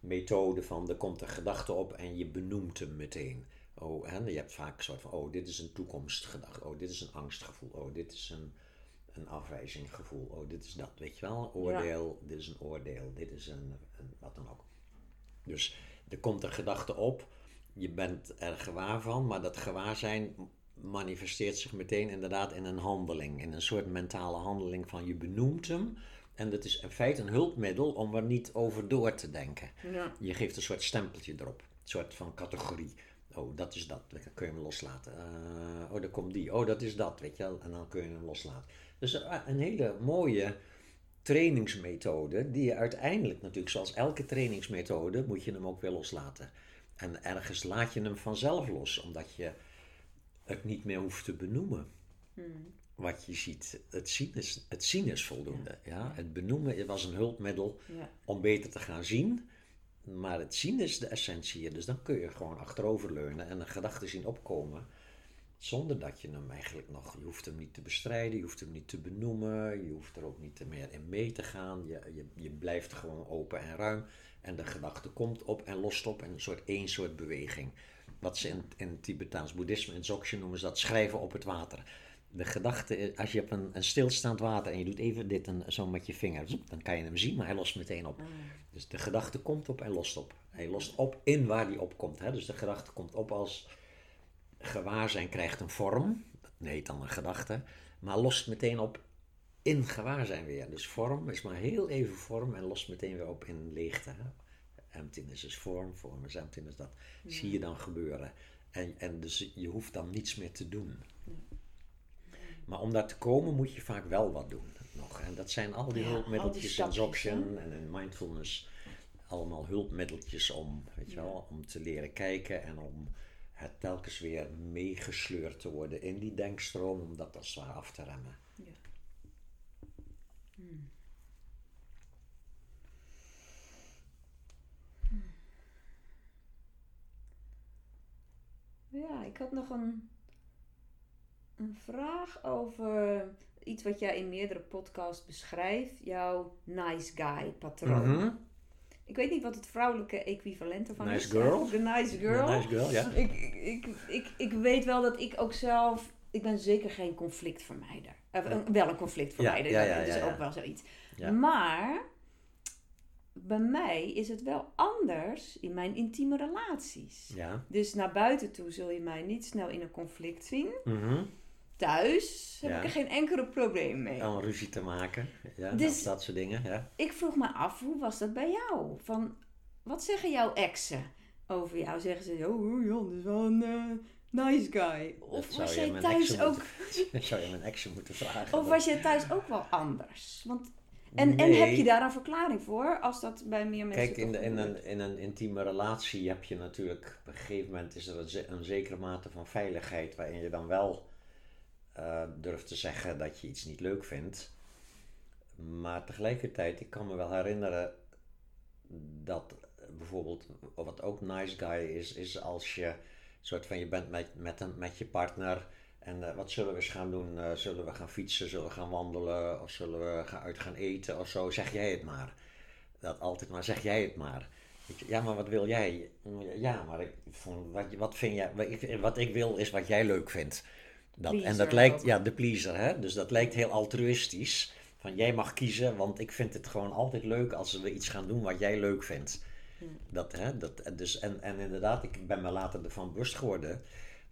methode van er komt een gedachte op en je benoemt hem meteen. Oh, hè, je hebt vaak een soort van, oh, dit is een toekomstgedachte, oh, dit is een angstgevoel, oh, dit is een, een afwijzinggevoel, oh, dit is dat, weet je wel, een oordeel, dit is een oordeel, dit is een, een wat dan ook. Dus er komt een gedachte op, je bent er gewaar van, maar dat gewaarzijn manifesteert zich meteen inderdaad in een handeling, in een soort mentale handeling van je benoemt hem. En dat is in feite een hulpmiddel om er niet over door te denken. Ja. Je geeft een soort stempeltje erop, een soort van categorie. Oh, dat is dat, dan kun je hem loslaten. Eh, oh, daar komt die. Oh, dat is dat, weet je wel. En dan kun je hem loslaten. Dus eh, een hele mooie trainingsmethode, die je uiteindelijk natuurlijk, zoals elke trainingsmethode, moet je hem ook weer loslaten. En ergens laat je hem vanzelf los, omdat je het niet meer hoeft te benoemen. Hmm. Wat je ziet, het zien is, het zien is voldoende. Ja. Het benoemen was een hulpmiddel Ja. om beter te gaan zien. Maar het zien is de essentie. hier. Dus dan kun je gewoon achteroverleunen en een gedachte zien opkomen. Zonder dat je hem eigenlijk nog. Je hoeft hem niet te bestrijden, je hoeft hem niet te benoemen, je hoeft er ook niet meer in mee te gaan. Je, je, je blijft gewoon open en ruim. En de gedachte komt op en lost op in een soort één soort beweging. Wat ze in, in Tibetaans boeddhisme, in Dzogchen noemen ze dat schrijven op het water. De gedachte, als je op een, een stilstaand water en je doet even dit en zo met je vinger, dan kan je hem zien, maar hij lost meteen op. Dus de gedachte komt op en lost op. Hij lost op in waar die opkomt. Hè? Dus de gedachte komt op als gewaarzijn krijgt een vorm. Dat heet dan een gedachte. Maar lost meteen op in gewaarzijn weer. Dus vorm is maar heel even vorm en lost meteen weer op in leegte. Hè? Emptiness is vorm, vorm is emptiness. Dat zie je dan gebeuren. En, en dus je hoeft dan niets meer te doen. Maar om daar te komen moet je vaak wel wat doen. Nog. En dat zijn al die Ja, al die hulpmiddeltjes in en in mindfulness. Allemaal hulpmiddeltjes om, weet je wel, om te leren kijken en om het telkens weer meegesleurd te worden in die denkstroom, om dat als het ware af te remmen. Ja. Hmm. Ja, ik had nog een, een vraag over iets wat jij in meerdere podcasts beschrijft. Jouw nice guy patroon. Mhm. Ik weet niet wat het vrouwelijke equivalent ervan Nice is. girl? De nice girl. Ja, nice girl, ja. Ik, ik, ik, ik, weet wel dat ik ook zelf... Ik ben zeker geen conflictvermijder. Een- wel een conflictvermijder. Ja, ja, ja, dat is ja. ook wel zoiets. Maar... Bij mij is het wel anders in mijn intieme relaties. Ja. Dus naar buiten toe zul je mij niet snel in een conflict zien. Mhm. Thuis heb Ja. ik er geen enkele probleem mee. Om ruzie te maken. Ja, Dus- dat, dat soort dingen. Ja. Ik vroeg me af, hoe was dat bij jou? Van, wat zeggen jouw exen over jou? Zeggen ze, oh Jan is wel een eh, nice guy. Of was jij thuis ook... moeten- zou je mijn exen moeten vragen. Of was jij thuis ook wel anders? Want, en, en heb je daar een verklaring voor? Als dat bij meer mensen Kijk, in, de, in, een, in een intieme relatie heb je natuurlijk, op een gegeven moment is er een zekere mate van veiligheid waarin je dan wel eh, durft te zeggen dat je iets niet leuk vindt. Maar tegelijkertijd, ik kan me wel herinneren dat bijvoorbeeld, wat ook nice guy is, is als je soort van je bent met, met, een, met je partner en eh, wat zullen we eens gaan doen? Eh, zullen we gaan fietsen, zullen we gaan wandelen of zullen we gaan uit gaan eten of zo? Zeg jij het maar. Dat altijd maar, zeg jij het maar. Ja, maar wat wil jij? Ja, maar ik wat, wat vind jij? Wat ik wil is wat jij leuk vindt. Dat, en dat lijkt, ook. ja, de pleaser, hè? Dus dat lijkt heel altruïstisch. Van jij mag kiezen, want ik vind het gewoon altijd leuk als we iets gaan doen wat jij leuk vindt. Dat, hè, dat, dus, en, en inderdaad, ik ben me later ervan bewust geworden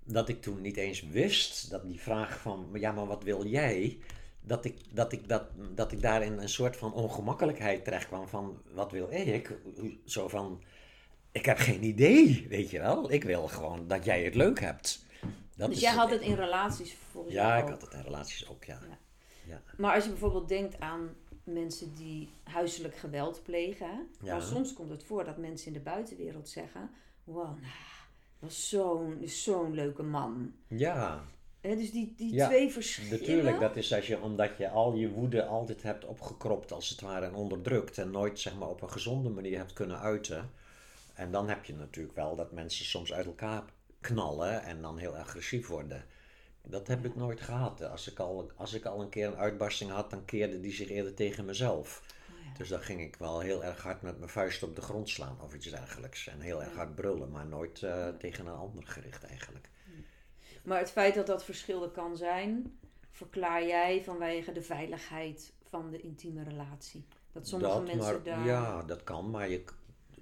dat ik toen niet eens wist dat die vraag van, ja, maar wat wil jij? Dat ik, dat ik, dat, dat ik daarin een soort van ongemakkelijkheid terecht kwam van, wat wil ik? Zo van, ik heb geen idee, weet je wel. Ik wil gewoon dat jij het leuk hebt. Dat dus jij had het in relaties volgens mij Ja, ik had het in relaties ook, ja. ja. ja. Maar als je bijvoorbeeld denkt aan mensen die huiselijk geweld plegen. Ja. Maar soms komt het voor dat mensen in de buitenwereld zeggen... Wow, nou, dat is zo'n zo'n leuke man. Ja. He, dus die, die twee verschillen. Natuurlijk, dat is als je, omdat je al je woede altijd hebt opgekropt als het ware en onderdrukt. En nooit zeg maar op een gezonde manier hebt kunnen uiten. En dan heb je natuurlijk wel dat mensen soms uit elkaar knallen en dan heel agressief worden. Dat heb ik nooit gehad. Als ik, al, als ik al een keer een uitbarsting had, dan keerde die zich eerder tegen mezelf. Oh dus dan ging ik wel heel erg hard met mijn vuist op de grond slaan of iets dergelijks. En heel erg hard brullen, maar nooit uh, tegen een ander gericht eigenlijk. Maar het feit dat dat verschil kan zijn, verklaar jij vanwege de veiligheid van de intieme relatie? Dat sommige mensen maar, daar. Ja, dat kan, maar je,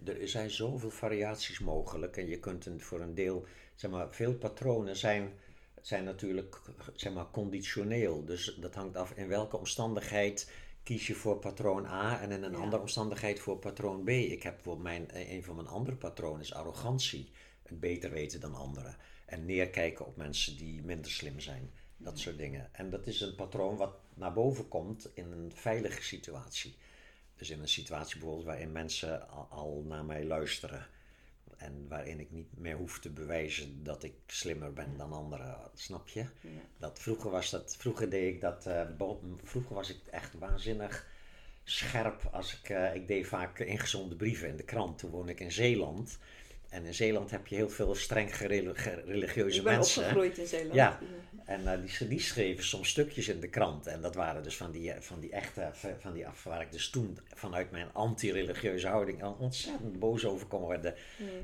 er zijn zoveel variaties mogelijk. En je kunt een, voor een deel, zeg maar, veel patronen zijn, zijn natuurlijk zeg maar, conditioneel. Dus dat hangt af in welke omstandigheid kies je voor patroon A en in een andere omstandigheid voor patroon B. Ik heb mijn, een van mijn andere patronen is arrogantie. Het beter weten dan anderen. En neerkijken op mensen die minder slim zijn. Dat soort dingen. En dat is een patroon wat naar boven komt in een veilige situatie. Dus in een situatie bijvoorbeeld waarin mensen al, naar mij luisteren. En waarin ik niet meer hoef te bewijzen dat ik slimmer ben dan anderen, snap je? Dat vroeger was dat, vroeger deed ik dat, uh, vroeger was ik echt waanzinnig scherp als ik, uh, ik deed vaak ingezonde brieven in de krant. Toen woonde ik in Zeeland. En in Zeeland heb je heel veel streng religieuze ik ben mensen. opgegroeid in Zeeland. Ja, en uh, die, die, schreven soms stukjes in de krant. En dat waren dus van die, eh, van die echte, van die af, waar ik dus toen vanuit mijn anti-religieuze houding ontzettend boos over kon worden.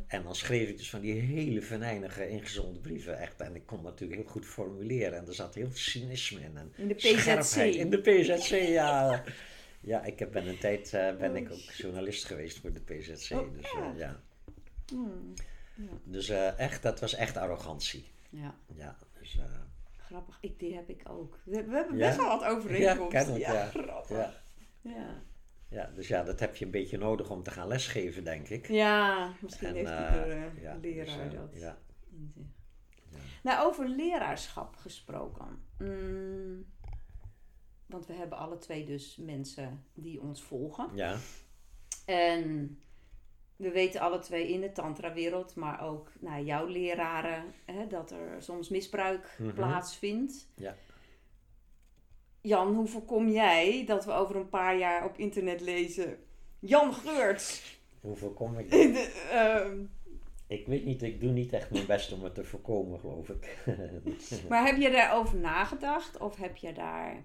En dan schreef ik dus van die hele venijnige, ingezonde brieven. Echt. En ik kon natuurlijk heel goed formuleren. En er zat heel veel cynisme in. En in de PZC. In de PZC, ja. ja, ik ben een tijd uh, ben ik ook journalist geweest voor de PZC. Oh, dus ja. Hmm. Ja. Dus uh, echt, dat was echt arrogantie. Ja. Ja, dus... Uh, grappig, ik, die heb ik ook. We, we hebben best wel wat overeenkomsten. Ja, ja, grappig. Ja. ja. Ja, dus ja, dat heb je een beetje nodig om te gaan lesgeven, denk ik. Ja, misschien en, heeft iedere uh, ja, leraar dus, dat ja. Nou, over leraarschap gesproken. Mm, want we hebben alle twee dus mensen die ons volgen. Ja. En we weten alle twee in de tantra-wereld, maar ook nou, jouw leraren, hè, dat er soms misbruik mhm. plaatsvindt. Ja. Jan, hoe voorkom jij dat we over een paar jaar op internet lezen... Jan Geurts! Hoe voorkom ik dat? Ehm, ik weet niet, ik doe niet echt mijn best om het te voorkomen, geloof ik. maar heb je daarover nagedacht? Of heb je daar...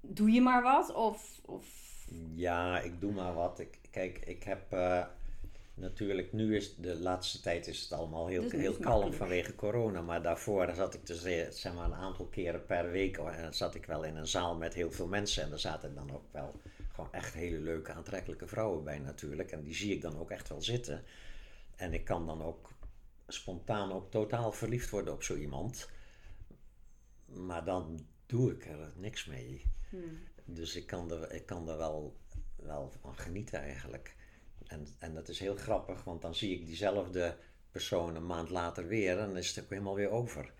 Doe je maar wat? Of... of... Ja, ik doe maar wat. Ik, Kijk, ik heb uh, natuurlijk, nu is de laatste tijd is het allemaal heel, heel kalm vanwege corona. Maar daarvoor zat ik dus eh, zeg maar, een aantal keren per week en eh, zat ik wel in een zaal met heel veel mensen. En daar zaten dan ook wel gewoon echt hele leuke, aantrekkelijke vrouwen bij natuurlijk. En die zie ik dan ook echt wel zitten. En ik kan dan ook spontaan ook totaal verliefd worden op zo iemand. Maar dan doe ik er niks mee. Hmm. Dus ik kan, er, ik kan er wel wel van genieten eigenlijk. En, en dat is heel grappig, want dan zie ik diezelfde persoon een maand later weer en dan is het ook helemaal weer over.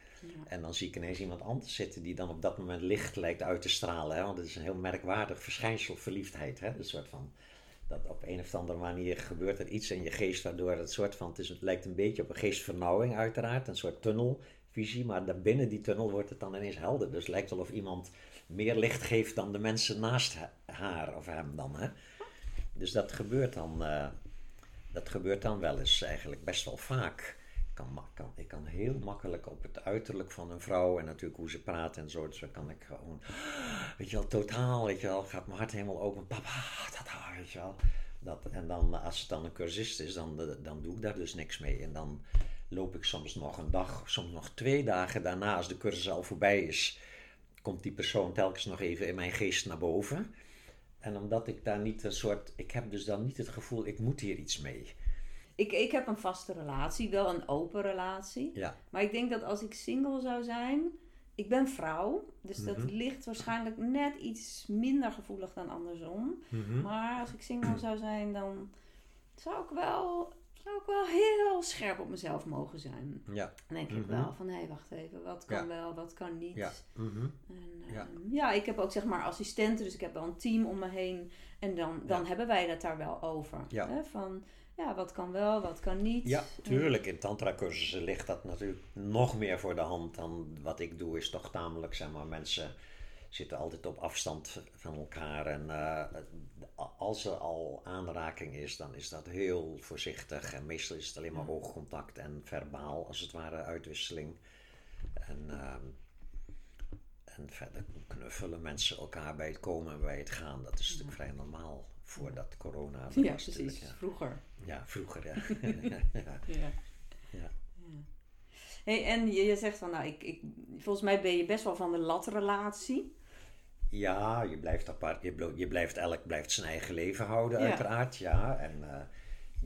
En dan zie ik ineens iemand anders zitten die dan op dat moment licht lijkt uit te stralen. Hè? Want het is een heel merkwaardig verschijnsel, verliefdheid. Hè? Een soort van, dat op een of andere manier gebeurt er iets in je geest waardoor het soort van, het, is, het lijkt een beetje op een geestvernauwing uiteraard, een soort tunnelvisie. Maar binnen die tunnel wordt het dan ineens helder. Dus het lijkt wel of iemand meer licht geeft dan de mensen naast haar of hem dan. Hè? Dus dat gebeurt dan, uh, dat gebeurt dan wel eens eigenlijk best wel vaak. Ik kan, kan, ik kan heel makkelijk op het uiterlijk van een vrouw en natuurlijk hoe ze praat en zo. Dus dan kan ik gewoon, weet je wel, totaal, weet je wel, gaat mijn hart helemaal open. Papa, dat weet je wel. Dat, en dan, als het dan een cursist is, dan, dan doe ik daar dus niks mee. En dan loop ik soms nog een dag, soms nog twee dagen daarna, als de cursus al voorbij is, komt die persoon telkens nog even in mijn geest naar boven. En omdat ik daar niet een soort. Ik heb dus dan niet het gevoel, ik moet hier iets mee. Ik, ik heb een vaste relatie, wel een open relatie. Ja. Maar ik denk dat als ik single zou zijn. Ik ben vrouw, dus dat mhm. ligt waarschijnlijk net iets minder gevoelig dan andersom. Mhm. Maar als ik single zou zijn, dan zou ik wel, zou ik wel heel scherp op mezelf mogen zijn. Ja. Dan denk ik Mhm. wel van, hé, wacht even, wat kan Ja. wel, wat kan niet. Ja. Mhm. En, Ja. ehm, ja, ik heb ook zeg maar assistenten, dus ik heb wel een team om me heen. En dan, dan Ja. hebben wij het daar wel over. Ja. Hè? Van, ja, wat kan wel, wat kan niet. Ja, tuurlijk. In tantra-cursussen ligt dat natuurlijk nog meer voor de hand dan wat ik doe. Is toch tamelijk, zeg maar, mensen zitten altijd op afstand van elkaar. En eh, als er al aanraking is, dan is dat heel voorzichtig. En meestal is het alleen maar oogcontact en verbaal, als het ware, uitwisseling. En, ehm, en verder knuffelen mensen elkaar bij het komen en bij het gaan. Dat is natuurlijk vrij normaal voordat corona Ja, was precies. ja. Vroeger. Ja, vroeger, ja. ja. Ja. Ja. Hey, en je, je zegt van, nou, ik, ik, volgens mij ben je best wel van de latrelatie. Ja, je blijft apart. Je, je blijft, elk blijft zijn eigen leven houden, Ja. uiteraard. Ja. En eh,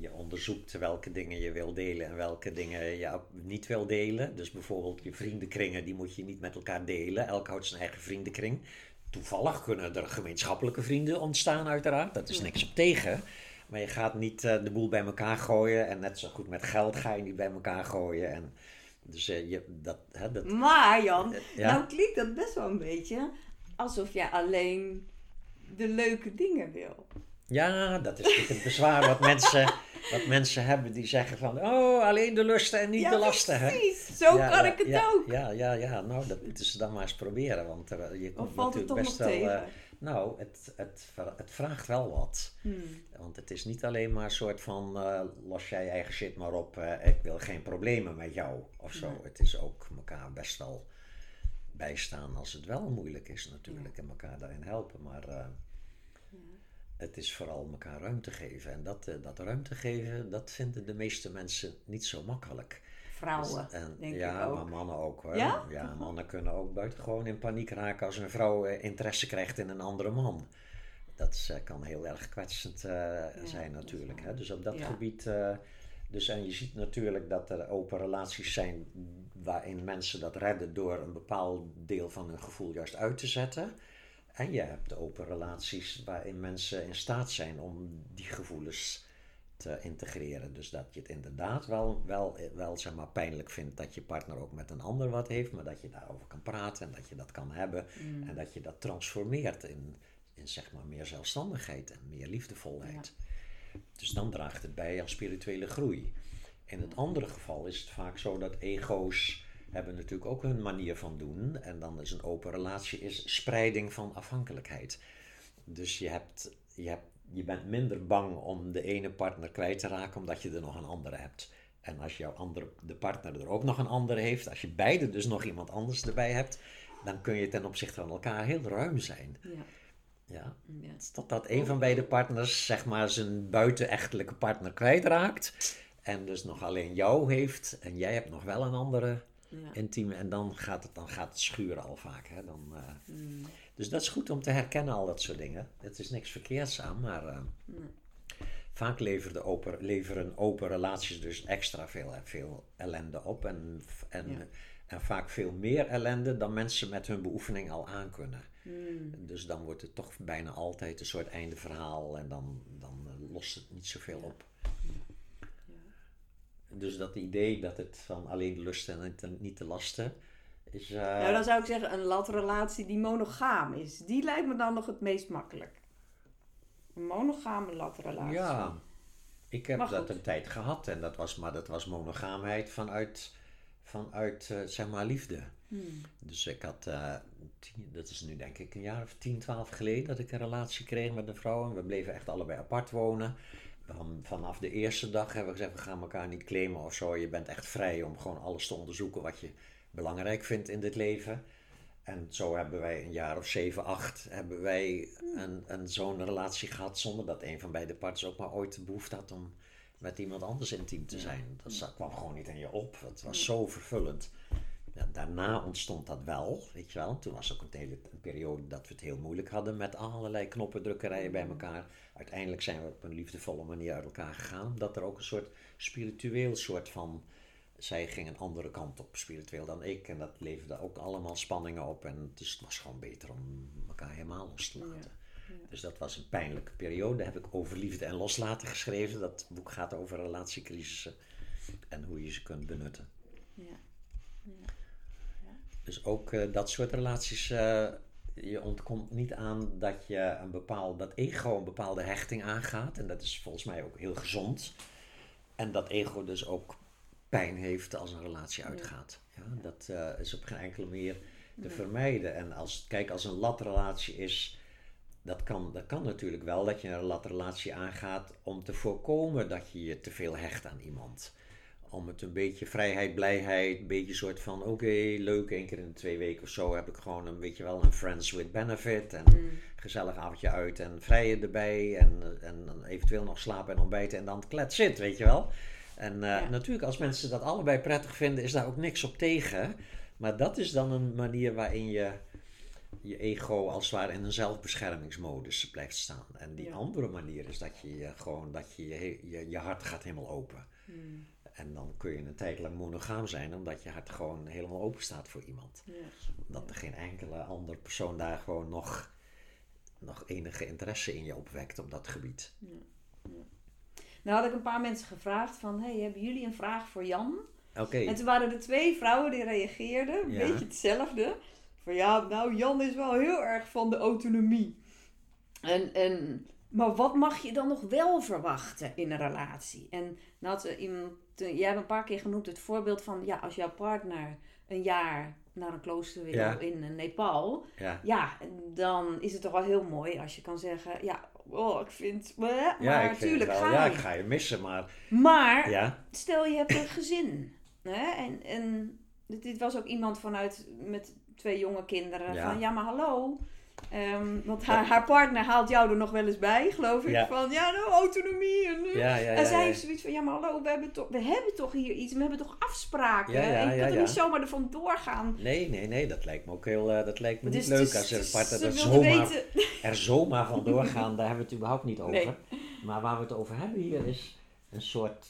je onderzoekt welke dingen je wil delen en welke dingen je niet wil delen. Dus bijvoorbeeld je vriendenkringen, die moet je niet met elkaar delen. Elk houdt zijn eigen vriendenkring. Toevallig kunnen er gemeenschappelijke vrienden ontstaan, uiteraard. Dat is niks op tegen. Maar je gaat niet eh, de boel bij elkaar gooien. En net zo goed met geld ga je niet bij elkaar gooien. En dus eh, je, dat, hè, dat, Maar Jan, ja. nou klinkt dat best wel een beetje alsof jij alleen de leuke dingen wil. Ja, dat is natuurlijk het bezwaar wat mensen, wat mensen hebben die zeggen van, oh, alleen de lusten en niet ja, de lasten. Hè? precies. Zo Ja, kan ja, ik het ook. Ja, ja, ja, nou, dat moeten ze dan maar eens proberen, want er, je Of komt natuurlijk best wel... eh, nou, het, het, het vraagt wel wat. Hmm. Want het is niet alleen maar een soort van, eh, los jij eigen shit maar op, eh, ik wil geen problemen met jou of zo. Het is ook elkaar best wel bijstaan als het wel moeilijk is natuurlijk en elkaar daarin helpen. Maar eh, het is vooral elkaar ruimte geven. En dat, eh, dat ruimte geven, dat vinden de meeste mensen niet zo makkelijk. Vrouwen, Dus, en, denk ja, ik ook. maar mannen ook hoor. Ja? mannen kunnen ook buitengewoon in paniek raken als een vrouw eh, interesse krijgt in een andere man. Dat kan heel erg kwetsend zijn natuurlijk. Hè? Dus op dat Ja. gebied... dus en je ziet natuurlijk dat er open relaties zijn waarin mensen dat redden door een bepaald deel van hun gevoel juist uit te zetten. En je hebt open relaties waarin mensen in staat zijn om die gevoelens te integreren. Dus dat je het inderdaad wel, wel, wel zeg maar, pijnlijk vindt dat je partner ook met een ander wat heeft, maar dat je daarover kan praten en dat je dat kan hebben Mm. en dat je dat transformeert in, in zeg maar meer zelfstandigheid en meer liefdevolheid. Dus dan draagt het bij aan spirituele groei. In het andere geval is het vaak zo dat ego's hebben natuurlijk ook hun manier van doen. En dan is een open relatie is spreiding van afhankelijkheid. Dus je, hebt, je, hebt, je bent minder bang om de ene partner kwijt te raken omdat je er nog een andere hebt. En als jouw andere, de partner er ook nog een andere heeft, als je beide dus nog iemand anders erbij hebt, dan kun je ten opzichte van elkaar heel ruim zijn. Ja. Ja, Ja. Totdat een van beide partners zeg maar zijn buitenechtelijke partner kwijtraakt. En dus nog alleen jou heeft. En jij hebt nog wel een andere Ja. intieme. En dan gaat het, dan gaat het schuren al vaak. Hè? Dan, eh, Mm. Dus dat is goed om te herkennen, al dat soort dingen. Het is niks verkeerds aan, maar eh, vaak leveren open, leveren open relaties dus extra veel, veel ellende op. En, en, Ja. En vaak veel meer ellende dan mensen met hun beoefening al aankunnen. Mm. Dus dan wordt het toch bijna altijd een soort einde verhaal en dan, dan eh, lost het niet zoveel op. Dus dat idee dat het van alleen de lusten en niet de- lasten is. eh, Nou, dan zou ik zeggen een latrelatie die monogaam is. Die lijkt me dan nog het meest makkelijk. Een monogame latrelatie. ja, ik heb Maar dat goed. een tijd gehad en dat was, maar dat was monogaamheid vanuit, vanuit eh, zeg maar liefde. Hmm. Dus ik had, eh, tien, dat is nu denk ik een jaar of 10, 12 geleden dat ik een relatie kreeg met een vrouw. En we bleven echt allebei apart wonen. Dan, vanaf de eerste dag hebben we gezegd, we gaan elkaar niet claimen of zo. Je bent echt vrij om gewoon alles te onderzoeken wat je belangrijk vindt in dit leven. En zo hebben wij een jaar of zeven, acht, hebben wij een, een zo'n relatie gehad zonder dat een van beide partners ook maar ooit de behoefte had om met iemand anders intiem te zijn. Dat kwam gewoon niet in je op. Het was zo vervullend. Ja, daarna ontstond dat wel, weet je wel. Toen was ook een, hele, een periode dat we het heel moeilijk hadden met allerlei knoppendrukkerijen bij elkaar. Uiteindelijk zijn we op een liefdevolle manier uit elkaar gegaan. Omdat er ook een soort spiritueel soort van... Zij ging een andere kant op spiritueel dan ik. En dat leverde ook allemaal spanningen op. En dus het was gewoon beter om elkaar helemaal los te laten. Dus dat was een pijnlijke periode. Daar heb ik over liefde en loslaten geschreven. Dat boek gaat over relatiecrisissen en hoe je ze kunt benutten. Ja. ja. Dus ook uh, dat soort relaties, uh, je ontkomt niet aan dat je een bepaald, dat ego een bepaalde hechting aangaat. En dat is volgens mij ook heel gezond. En dat ego dus ook pijn heeft als een relatie uitgaat. Ja, dat uh, is op geen enkele manier te vermijden. En als, kijk, als een latrelatie is, dat kan, dat kan natuurlijk wel dat je een latrelatie aangaat om te voorkomen dat je je te veel hecht aan iemand om het een beetje vrijheid, blijheid, een beetje soort van oké, leuk, één keer in de twee weken of zo heb ik gewoon een beetje wel een friends with benefit en mm. gezellig avondje uit en vrije erbij en, en eventueel nog slapen en ontbijten en dan klets zit, weet je wel. En uh, natuurlijk als mensen dat allebei prettig vinden is daar ook niks op tegen, maar dat is dan een manier waarin je je ego als het ware in een zelfbeschermingsmodus blijft staan. En die andere manier is dat je gewoon dat je, je, je, hart gaat helemaal open. Mm. En dan kun je een tijd lang monogaam zijn, omdat je hart gewoon helemaal open staat voor iemand. Ja. Dat er geen enkele andere persoon daar gewoon nog, nog enige interesse in je opwekt op dat gebied. Ja. Nou had ik een paar mensen gevraagd van, hey, hebben jullie een vraag voor Jan? Oké. En toen waren er twee vrouwen die reageerden, een beetje hetzelfde. Van ja, nou Jan is wel heel erg van de autonomie. En, en maar wat mag je dan nog wel verwachten in een relatie? En dat iemand, jij hebt een paar keer genoemd het voorbeeld van, ja, als jouw partner een jaar naar een klooster wil in Nepal, ja. ja. dan is het toch wel heel mooi als je kan zeggen, ja, oh, ik vind, maar ja, natuurlijk ga Ja, ik ga je missen, maar... Maar, ja. stel je hebt een gezin, hè, en, en dit was ook iemand vanuit, met twee jonge kinderen, van, ja, maar hallo, Um, want haar, haar, partner haalt jou er nog wel eens bij, geloof ik. Van ja, nou, autonomie. En, uh. ja, ja, en zij heeft zoiets van: ja, maar hallo, we hebben, toch, we hebben toch hier iets, we hebben toch afspraken. en je kunt er niet zomaar ervan doorgaan. Nee, nee, nee, dat lijkt me ook heel uh, dat lijkt me dus, niet leuk als een partner er zomaar, er zomaar van doorgaan. daar hebben we het überhaupt niet over. Nee. Maar waar we het over hebben hier is een soort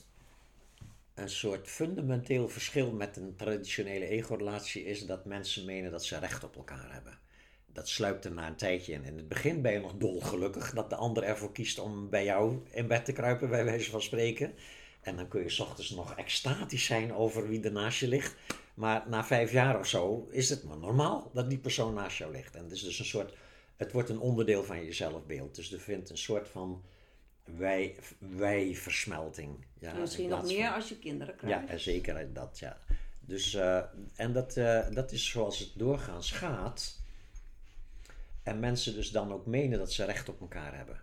een soort fundamenteel verschil met een traditionele ego-relatie is dat mensen menen dat ze recht op elkaar hebben dat sluipt er na een tijdje in. In het begin ben je nog dolgelukkig dat de ander ervoor kiest om bij jou in bed te kruipen, bij wijze van spreken. En dan kun je s ochtends nog extatisch zijn over wie er naast je ligt. Maar na vijf jaar of zo is het maar normaal dat die persoon naast jou ligt. En het is dus een soort, het wordt een onderdeel van je zelfbeeld. Dus er vindt een soort van wij, wij-versmelting. Ja, Misschien nog meer als je kinderen krijgt. Ja, zeker dat, ja. Dus, uh, en dat, uh, dat is zoals het doorgaans gaat en mensen dus dan ook menen dat ze recht op elkaar hebben.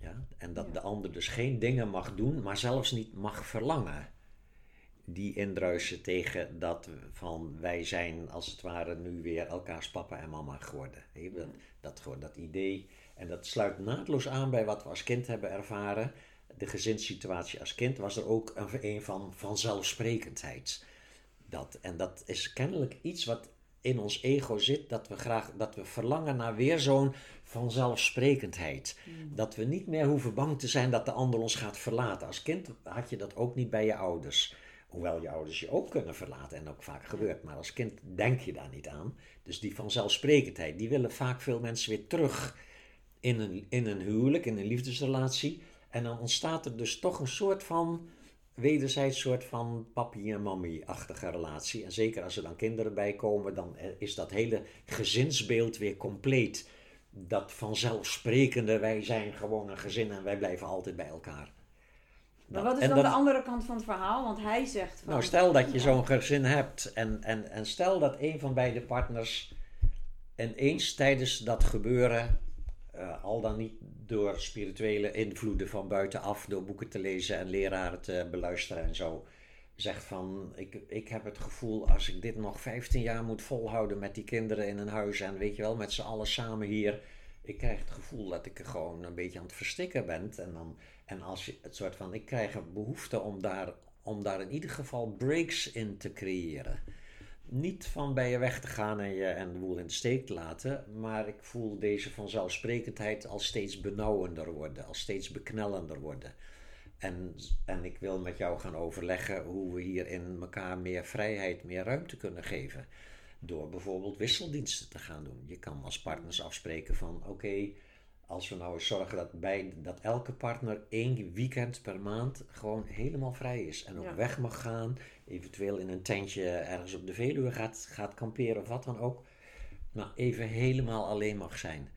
Ja? En dat de ander dus geen dingen mag doen, maar zelfs niet mag verlangen. Die indruisen tegen dat van wij zijn als het ware nu weer elkaars papa en mama geworden. Dat, dat, dat idee. En dat sluit naadloos aan bij wat we als kind hebben ervaren. De gezinssituatie als kind was er ook een, een van vanzelfsprekendheid. Dat, en dat is kennelijk iets wat in ons ego zit dat we graag dat we verlangen naar weer zo'n vanzelfsprekendheid. Mm. Dat we niet meer hoeven bang te zijn dat de ander ons gaat verlaten. Als kind had je dat ook niet bij je ouders. Hoewel je ouders je ook kunnen verlaten en ook vaak gebeurt. Maar als kind denk je daar niet aan. Dus die vanzelfsprekendheid, die willen vaak veel mensen weer terug in een, in een huwelijk, in een liefdesrelatie. En dan ontstaat er dus toch een soort van wederzijds soort van papi en mammy-achtige relatie. En zeker als er dan kinderen bij komen, dan is dat hele gezinsbeeld weer compleet. Dat vanzelfsprekende, wij zijn gewoon een gezin en wij blijven altijd bij elkaar. Maar wat is dan de andere kant van het verhaal? Want hij zegt. Van, nou, stel dat je zo'n gezin hebt en, en, en stel dat een van beide partners ineens tijdens dat gebeuren uh, al dan niet door spirituele invloeden van buitenaf, door boeken te lezen en leraren te beluisteren en zo, zegt van ik, ik heb het gevoel als ik dit nog 15 jaar moet volhouden met die kinderen in een huis en weet je wel, met z'n allen samen hier. Ik krijg het gevoel dat ik er gewoon een beetje aan het verstikken ben. En, dan, en als je het soort van, ik krijg een behoefte om daar, om daar in ieder geval breaks in te creëren niet van bij je weg te gaan en je en de boel in de steek te laten, maar ik voel deze vanzelfsprekendheid al steeds benauwender worden, al steeds beknellender worden. En, en ik wil met jou gaan overleggen hoe we hier in elkaar meer vrijheid, meer ruimte kunnen geven. Door bijvoorbeeld wisseldiensten te gaan doen. Je kan als partners afspreken van oké, als we nou eens zorgen dat, bij, dat elke partner één weekend per maand gewoon helemaal vrij is. En op Ja. weg mag gaan, eventueel in een tentje ergens op de Veluwe gaat, gaat kamperen of wat dan ook. Maar even helemaal alleen mag zijn.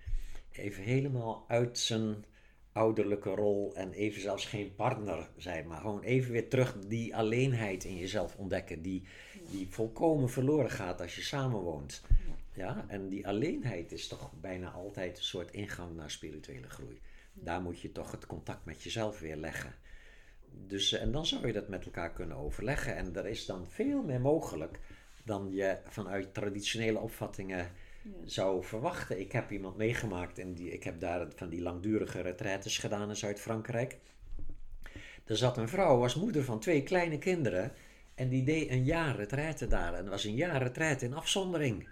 Even helemaal uit zijn ouderlijke rol en even zelfs geen partner zijn. Maar gewoon even weer terug die alleenheid in jezelf ontdekken. Die, die volkomen verloren gaat als je samenwoont. Ja, en die alleenheid is toch bijna altijd een soort ingang naar spirituele groei. Daar moet je toch het contact met jezelf weer leggen. Dus, eh, en dan zou je dat met elkaar kunnen overleggen. En er is dan veel meer mogelijk dan je vanuit traditionele opvattingen zou verwachten. Ik heb iemand meegemaakt en die, ik heb daar van die langdurige retraites gedaan in Zuid-Frankrijk. Er zat een vrouw, was moeder van twee kleine kinderen. En die deed een jaar retraite daar. En dat was een jaar retraite in afzondering.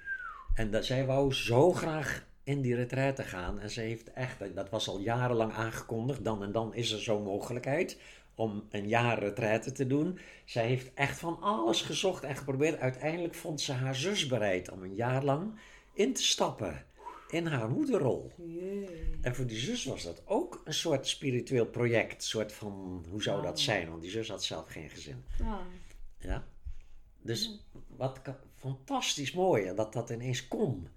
En dat, zij wou zo graag in die retraite gaan. En ze heeft echt, dat was al jarenlang aangekondigd. Dan en dan is er zo'n mogelijkheid om een jaar retraite te doen. Zij heeft echt van alles gezocht en geprobeerd. Uiteindelijk vond ze haar zus bereid om een jaar lang in te stappen in haar moederrol. Jee. En voor die zus was dat ook een soort spiritueel project. Een soort van, hoe zou dat zijn? Want die zus had zelf geen gezin. Ja. Dus wat ka- fantastisch mooi hè, dat dat ineens kon.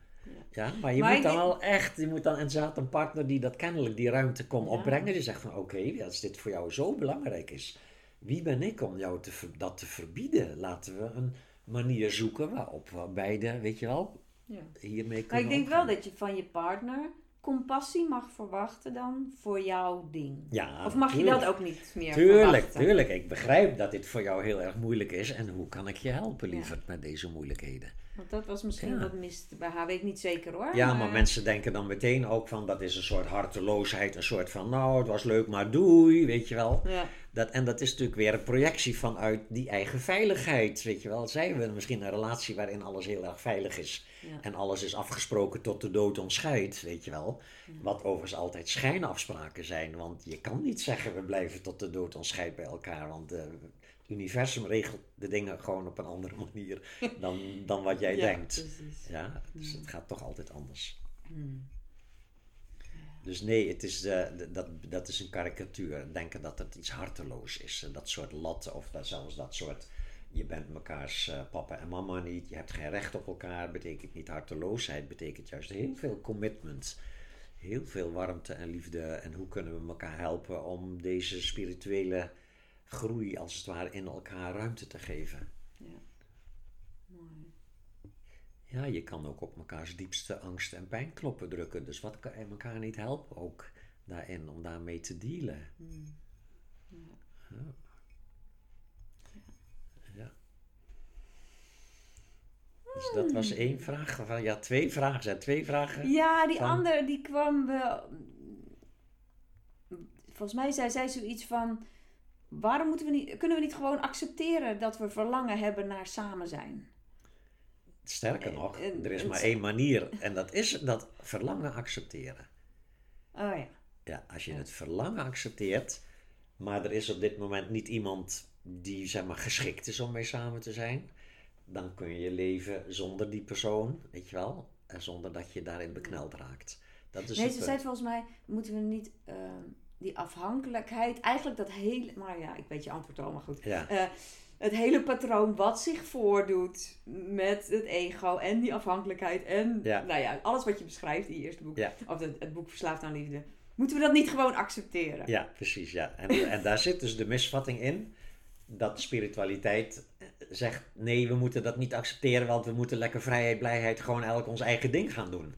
Ja, maar je Maar moet dan denk- wel echt, je moet dan, en ze had een partner die dat kennelijk die ruimte kon Ja. opbrengen. Die zegt van oké, als dit voor jou zo belangrijk is, wie ben ik om jou te, dat te verbieden? Laten we een manier zoeken waarop we beide, weet je wel, ja. hiermee Maar kunnen ik denk wel dat je van je partner compassie mag verwachten dan voor jouw ding. Ja, Of mag je dat ook niet meer Tuurlijk, verwachten? tuurlijk. Ik begrijp dat dit voor jou heel erg moeilijk is. En hoe kan ik je helpen, lieverd, met deze moeilijkheden? Want dat was misschien Ja. wat mis bij haar, weet ik niet zeker hoor. Ja, maar mensen denken dan meteen ook van dat is een soort harteloosheid. Een soort van, nou, het was leuk, maar doei, weet je wel. Ja, Dat, en dat is natuurlijk weer een projectie vanuit die eigen veiligheid, weet je wel. Zij hebben misschien een relatie waarin alles heel erg veilig is. Ja. En alles is afgesproken tot de dood ons scheidt, weet je wel. Wat overigens altijd schijnafspraken zijn. Want je kan niet zeggen we blijven tot de dood ons scheidt bij elkaar. Want het universum regelt de dingen gewoon op een andere manier dan, dan wat jij Ja, denkt. precies. Ja, dus het gaat toch altijd anders. Hmm. Dus nee, het is, eh, dat, dat is een karikatuur. Denken dat het iets harteloos is. Eh, Dat soort latten of dat, zelfs dat soort... Je bent mekaars eh, papa en mama niet. Je hebt geen recht op elkaar. Betekent niet harteloosheid. Betekent juist heel veel commitment. Heel veel warmte en liefde. En hoe kunnen we elkaar helpen om deze spirituele groei als het ware in elkaar ruimte te geven. Ja. Mooi. Ja, je kan ook op mekaars diepste angst en pijnkloppen drukken. Dus wat kan je elkaar niet helpen ook daarin om daarmee te dealen? Hmm. Ja. Ja. Dus dat was één vraag. Van, ja, twee vragen. Zijn twee vragen? Ja, die Van- andere die kwam wel. Volgens mij zei zij zoiets van. Waarom moeten we niet, kunnen we niet gewoon accepteren dat we verlangen hebben naar samen zijn? Sterker nog, En- er is maar één manier. En dat is dat verlangen accepteren. Oh ja. Ja, als je het verlangen accepteert, maar er is op dit moment niet iemand die zeg maar, geschikt is om mee samen te zijn, dan kun je leven zonder die persoon, weet je wel, en zonder dat je daarin bekneld raakt. Dat is Nee, ze zei volgens mij: moeten we niet ehm, die afhankelijkheid, eigenlijk dat hele. Maar ja, ik weet je antwoord al, maar goed. Ja, Eh, het hele patroon wat zich voordoet met het ego en die afhankelijkheid en Ja. nou ja, alles wat je beschrijft in je eerste boek, Ja. of het, het boek Verslaafd aan Liefde, moeten we dat niet gewoon accepteren? ja precies. Ja. En, en daar zit dus de misvatting in dat spiritualiteit eh, zegt: nee, we moeten dat niet accepteren, want we moeten lekker vrijheid, blijheid, gewoon elk ons eigen ding gaan doen.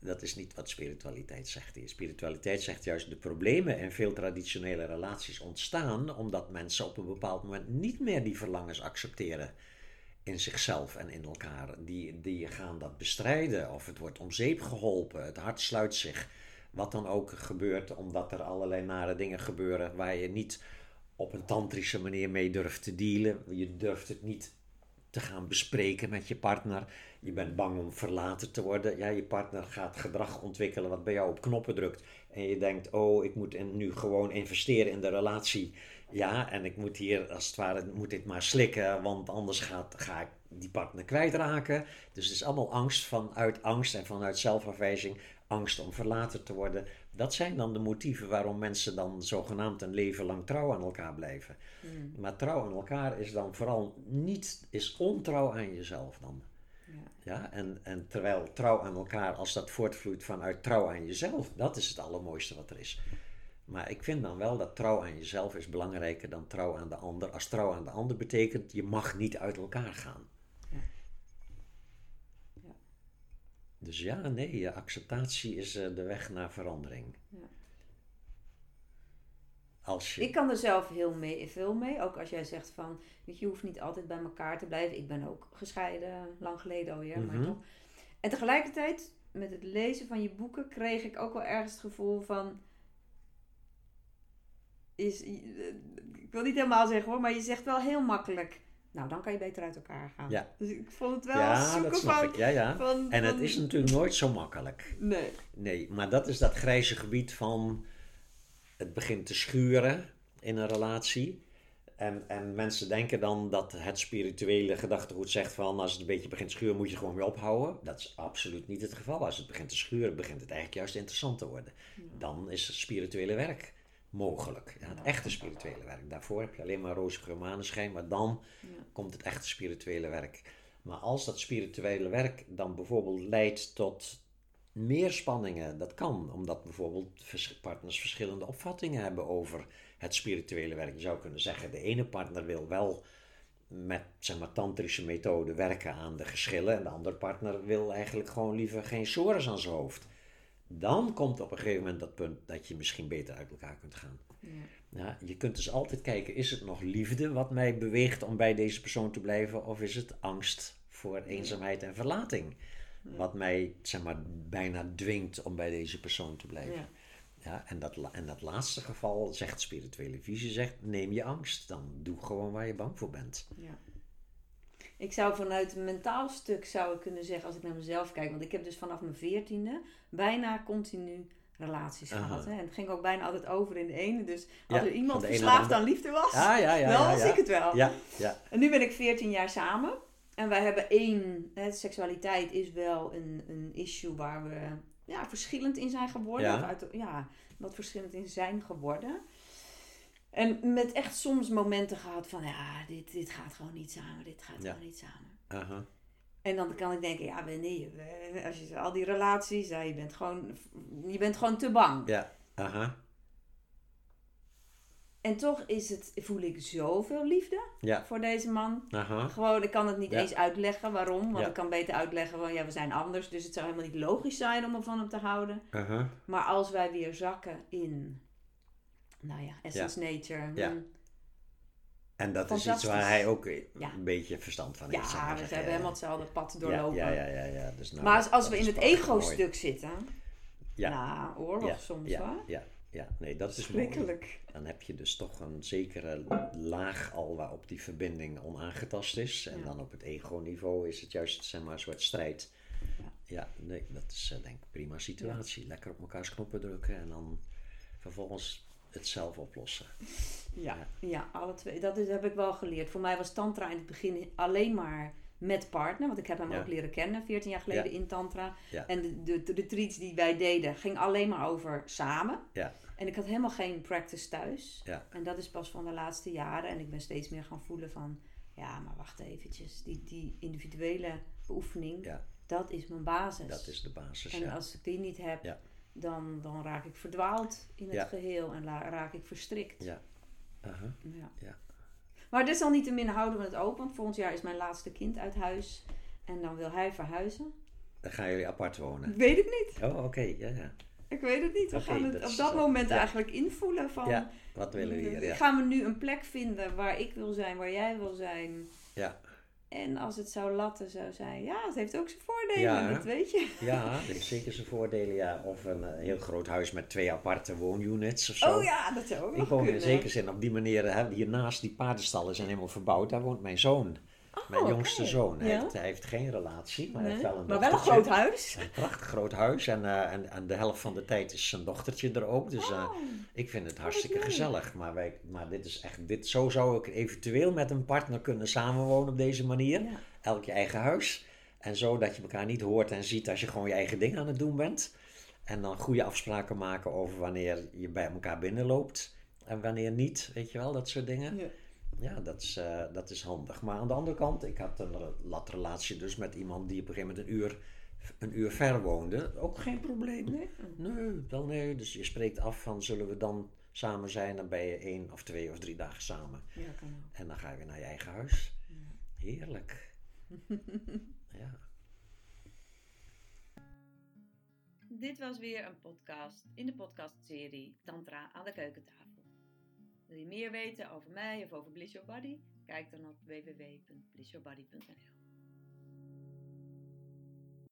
Dat is niet wat spiritualiteit zegt. Spiritualiteit zegt juist de problemen in veel traditionele relaties ontstaan omdat mensen op een bepaald moment niet meer die verlangens accepteren in zichzelf en in elkaar. Die, die gaan dat bestrijden of het wordt om zeep geholpen, het hart sluit zich. Wat dan ook gebeurt, omdat er allerlei nare dingen gebeuren waar je niet op een tantrische manier mee durft te dealen. Je durft het niet te gaan bespreken met je partner. Je bent bang om verlaten te worden. Ja, je partner gaat gedrag ontwikkelen wat bij jou op knoppen drukt. En je denkt, oh, ik moet nu gewoon investeren in de relatie. Ja, en ik moet hier, als het ware, moet dit maar slikken, want anders gaat, ga ik die partner kwijtraken. Dus het is allemaal angst vanuit angst en vanuit zelfafwijzing. angst om verlaten te worden. Dat zijn dan de motieven waarom mensen dan zogenaamd een leven lang trouw aan elkaar blijven. Hmm. Maar trouw aan elkaar is dan vooral niet, is ontrouw aan jezelf dan. Ja. Ja, en, en terwijl trouw aan elkaar, als dat voortvloeit vanuit trouw aan jezelf, dat is het allermooiste wat er is. Maar ik vind dan wel dat trouw aan jezelf is belangrijker dan trouw aan de ander. Als trouw aan de ander betekent, je mag niet uit elkaar gaan. Ja. Ja. Dus ja, nee, acceptatie is eh, de weg naar verandering. Ja. Als je... Ik kan er zelf heel mee, veel mee. Ook als jij zegt van, weet je, je hoeft niet altijd bij elkaar te blijven. Ik ben ook gescheiden, lang geleden alweer, Mhm. maar toch. En tegelijkertijd, met het lezen van je boeken, kreeg ik ook wel ergens het gevoel van... Is, eh, ik wil niet helemaal zeggen hoor, maar je zegt wel heel makkelijk... Nou, dan kan je beter uit elkaar gaan. Ja. Dus ik vond het wel ja, zoeken dat snap van... ik. Ja, ja. van- En het van- is natuurlijk nooit zo makkelijk. Nee. Nee, maar dat is dat grijze gebied van het begint te schuren in een relatie. En, en mensen denken dan dat het spirituele gedachtegoed zegt van als het een beetje begint te schuren moet je gewoon weer ophouden. Dat is absoluut niet het geval. Als het begint te schuren begint het eigenlijk juist interessant te worden. Dan is het spirituele werk mogelijk. Het echte spirituele werk. Daarvoor heb je alleen maar roze maneschijn, maar dan Ja. komt het echte spirituele werk. Maar als dat spirituele werk dan bijvoorbeeld leidt tot meer spanningen, dat kan, omdat bijvoorbeeld partners verschillende opvattingen hebben over het spirituele werk. Je zou kunnen zeggen, de ene partner wil wel met zeg maar, tantrische methode werken aan de geschillen en de andere partner wil eigenlijk gewoon liever geen sores aan zijn hoofd. Dan komt op een gegeven moment dat punt dat je misschien beter uit elkaar kunt gaan. Ja. Je kunt dus altijd kijken, is het nog liefde wat mij beweegt om bij deze persoon te blijven? Of is het angst voor eenzaamheid en verlating? Wat mij, zeg maar, bijna dwingt om bij deze persoon te blijven. Ja. Ja, en, dat, en dat laatste geval, zegt spirituele visie, zegt neem je angst. Dan doe gewoon waar je bang voor bent. Ja. Ik zou vanuit een mentaal stuk zou ik kunnen zeggen, als ik naar mezelf kijk, want ik heb dus vanaf mijn veertiende bijna continu relaties Aha. gehad. Hè? En het ging ook bijna altijd over in de ene. Dus Ja, als er iemand verslaafd aan liefde was, Ja, ja, ja. dan was ik het wel. Ja, ja. En nu ben ik 14 jaar samen. En wij hebben één, hè, seksualiteit is wel een, een issue waar we ja, verschillend in zijn geworden. Of uit, ja, wat verschillend in zijn geworden. En met echt soms momenten gehad van, ja, dit, dit gaat gewoon niet samen, dit gaat Ja. gewoon niet samen. Aha. En dan kan ik denken, ja, nee, eh, als je al die relaties, ja, je bent gewoon, je bent gewoon te bang. Ja, aha. En toch is het, voel ik zoveel liefde Ja, voor deze man. aha. Gewoon, ik kan het niet Ja. eens uitleggen waarom. Want Ja. ik kan beter uitleggen van ja, we zijn anders. Dus het zou helemaal niet logisch zijn om van hem te houden. aha. Maar als wij weer zakken in, nou ja, Essence Nature. Ja. hmm, En dat is iets waar hij ook een beetje verstand van heeft. Ja, we hebben helemaal hetzelfde pad doorlopen. Ja, ja, ja, ja. Dus nou, maar als, we in het ego-stuk zitten, Ja. nou, oorlog ja, soms ja, hoor. Ja, ja, nee, dat is. Schrikkelijk. Dan heb je dus toch een zekere laag al waarop die verbinding onaangetast is. En dan op het ego-niveau is het juist zeg maar, een soort strijd. Ja. Nee, dat is eh, denk ik prima situatie. Lekker op elkaars knoppen drukken en dan vervolgens het zelf oplossen. Ja, ja, alle twee. Dat is, heb ik wel geleerd. Voor mij was Tantra in het begin alleen maar met partner. Want ik heb hem Ja. ook leren kennen 14 jaar geleden Ja. in Tantra. En de, de, de retreats die wij deden, ging alleen maar over samen. Ja. En ik had helemaal geen practice thuis. Ja. En dat is pas van de laatste jaren. En ik ben steeds meer gaan voelen van... Ja, maar wacht eventjes. Die, die individuele beoefening, dat is mijn basis. Dat is de basis. En als ik die niet heb. Dan, dan raak ik verdwaald in het Ja. geheel. En raak ik verstrikt. Ja. Aha. Ja. Ja. Maar desalniettemin houden we het open. Volgend jaar is mijn laatste kind uit huis. En dan wil hij verhuizen. Dan gaan jullie apart wonen. Ik weet het niet. Oh, oké. Ja, ja. Ik weet het niet. We gaan het dat op dat eh, moment ja. eigenlijk invoelen van... Ja, wat willen we hier? Ja. Gaan we nu een plek vinden waar ik wil zijn, waar jij wil zijn? Ja. En als het zou latten zou zijn, ja, het heeft ook zijn voordelen, Ja, dat weet je. Ja, dat heeft zeker zijn voordelen, ja. Of een eh, heel groot huis met twee aparte woonunits of zo. Oh ja, dat zou ook Ik woon in zekere zin op die manier, hè, hiernaast die paardenstallen zijn helemaal verbouwd. Daar woont mijn zoon, mijn Oh, jongste zoon. Hij, Ja. heeft, hij heeft geen relatie, maar Nee, heeft wel een maar wel een groot huis. Een prachtig groot huis en, eh, en, en de helft van de tijd is zijn dochtertje er ook. Dus eh, Oh, ik vind het hartstikke gezellig. Maar, wij, maar dit is echt, dit, zo zou ik eventueel met een partner kunnen samenwonen op deze manier. ja. Elk je eigen huis. En zo dat je elkaar niet hoort en ziet als je gewoon je eigen ding aan het doen bent. En dan goede afspraken maken over wanneer je bij elkaar binnenloopt en wanneer niet. Weet je wel, dat soort dingen. Ja. Ja, dat is, eh, dat is handig. Maar aan de andere kant, ik had een latrelatie dus met iemand die op een gegeven moment een uur, een uur ver woonde. Ook geen probleem. Nee? Nee, wel nee. Dus je spreekt af van zullen we dan samen zijn. Dan ben je één of twee of drie dagen samen. Ja, kan ook. En dan ga je weer naar je eigen huis. Heerlijk. ja. Dit was weer een podcast in de podcastserie Tantra aan de keukentafel. Wil je meer weten over mij of over Bliss Your Body? Kijk dan op www.blissyourbody.nl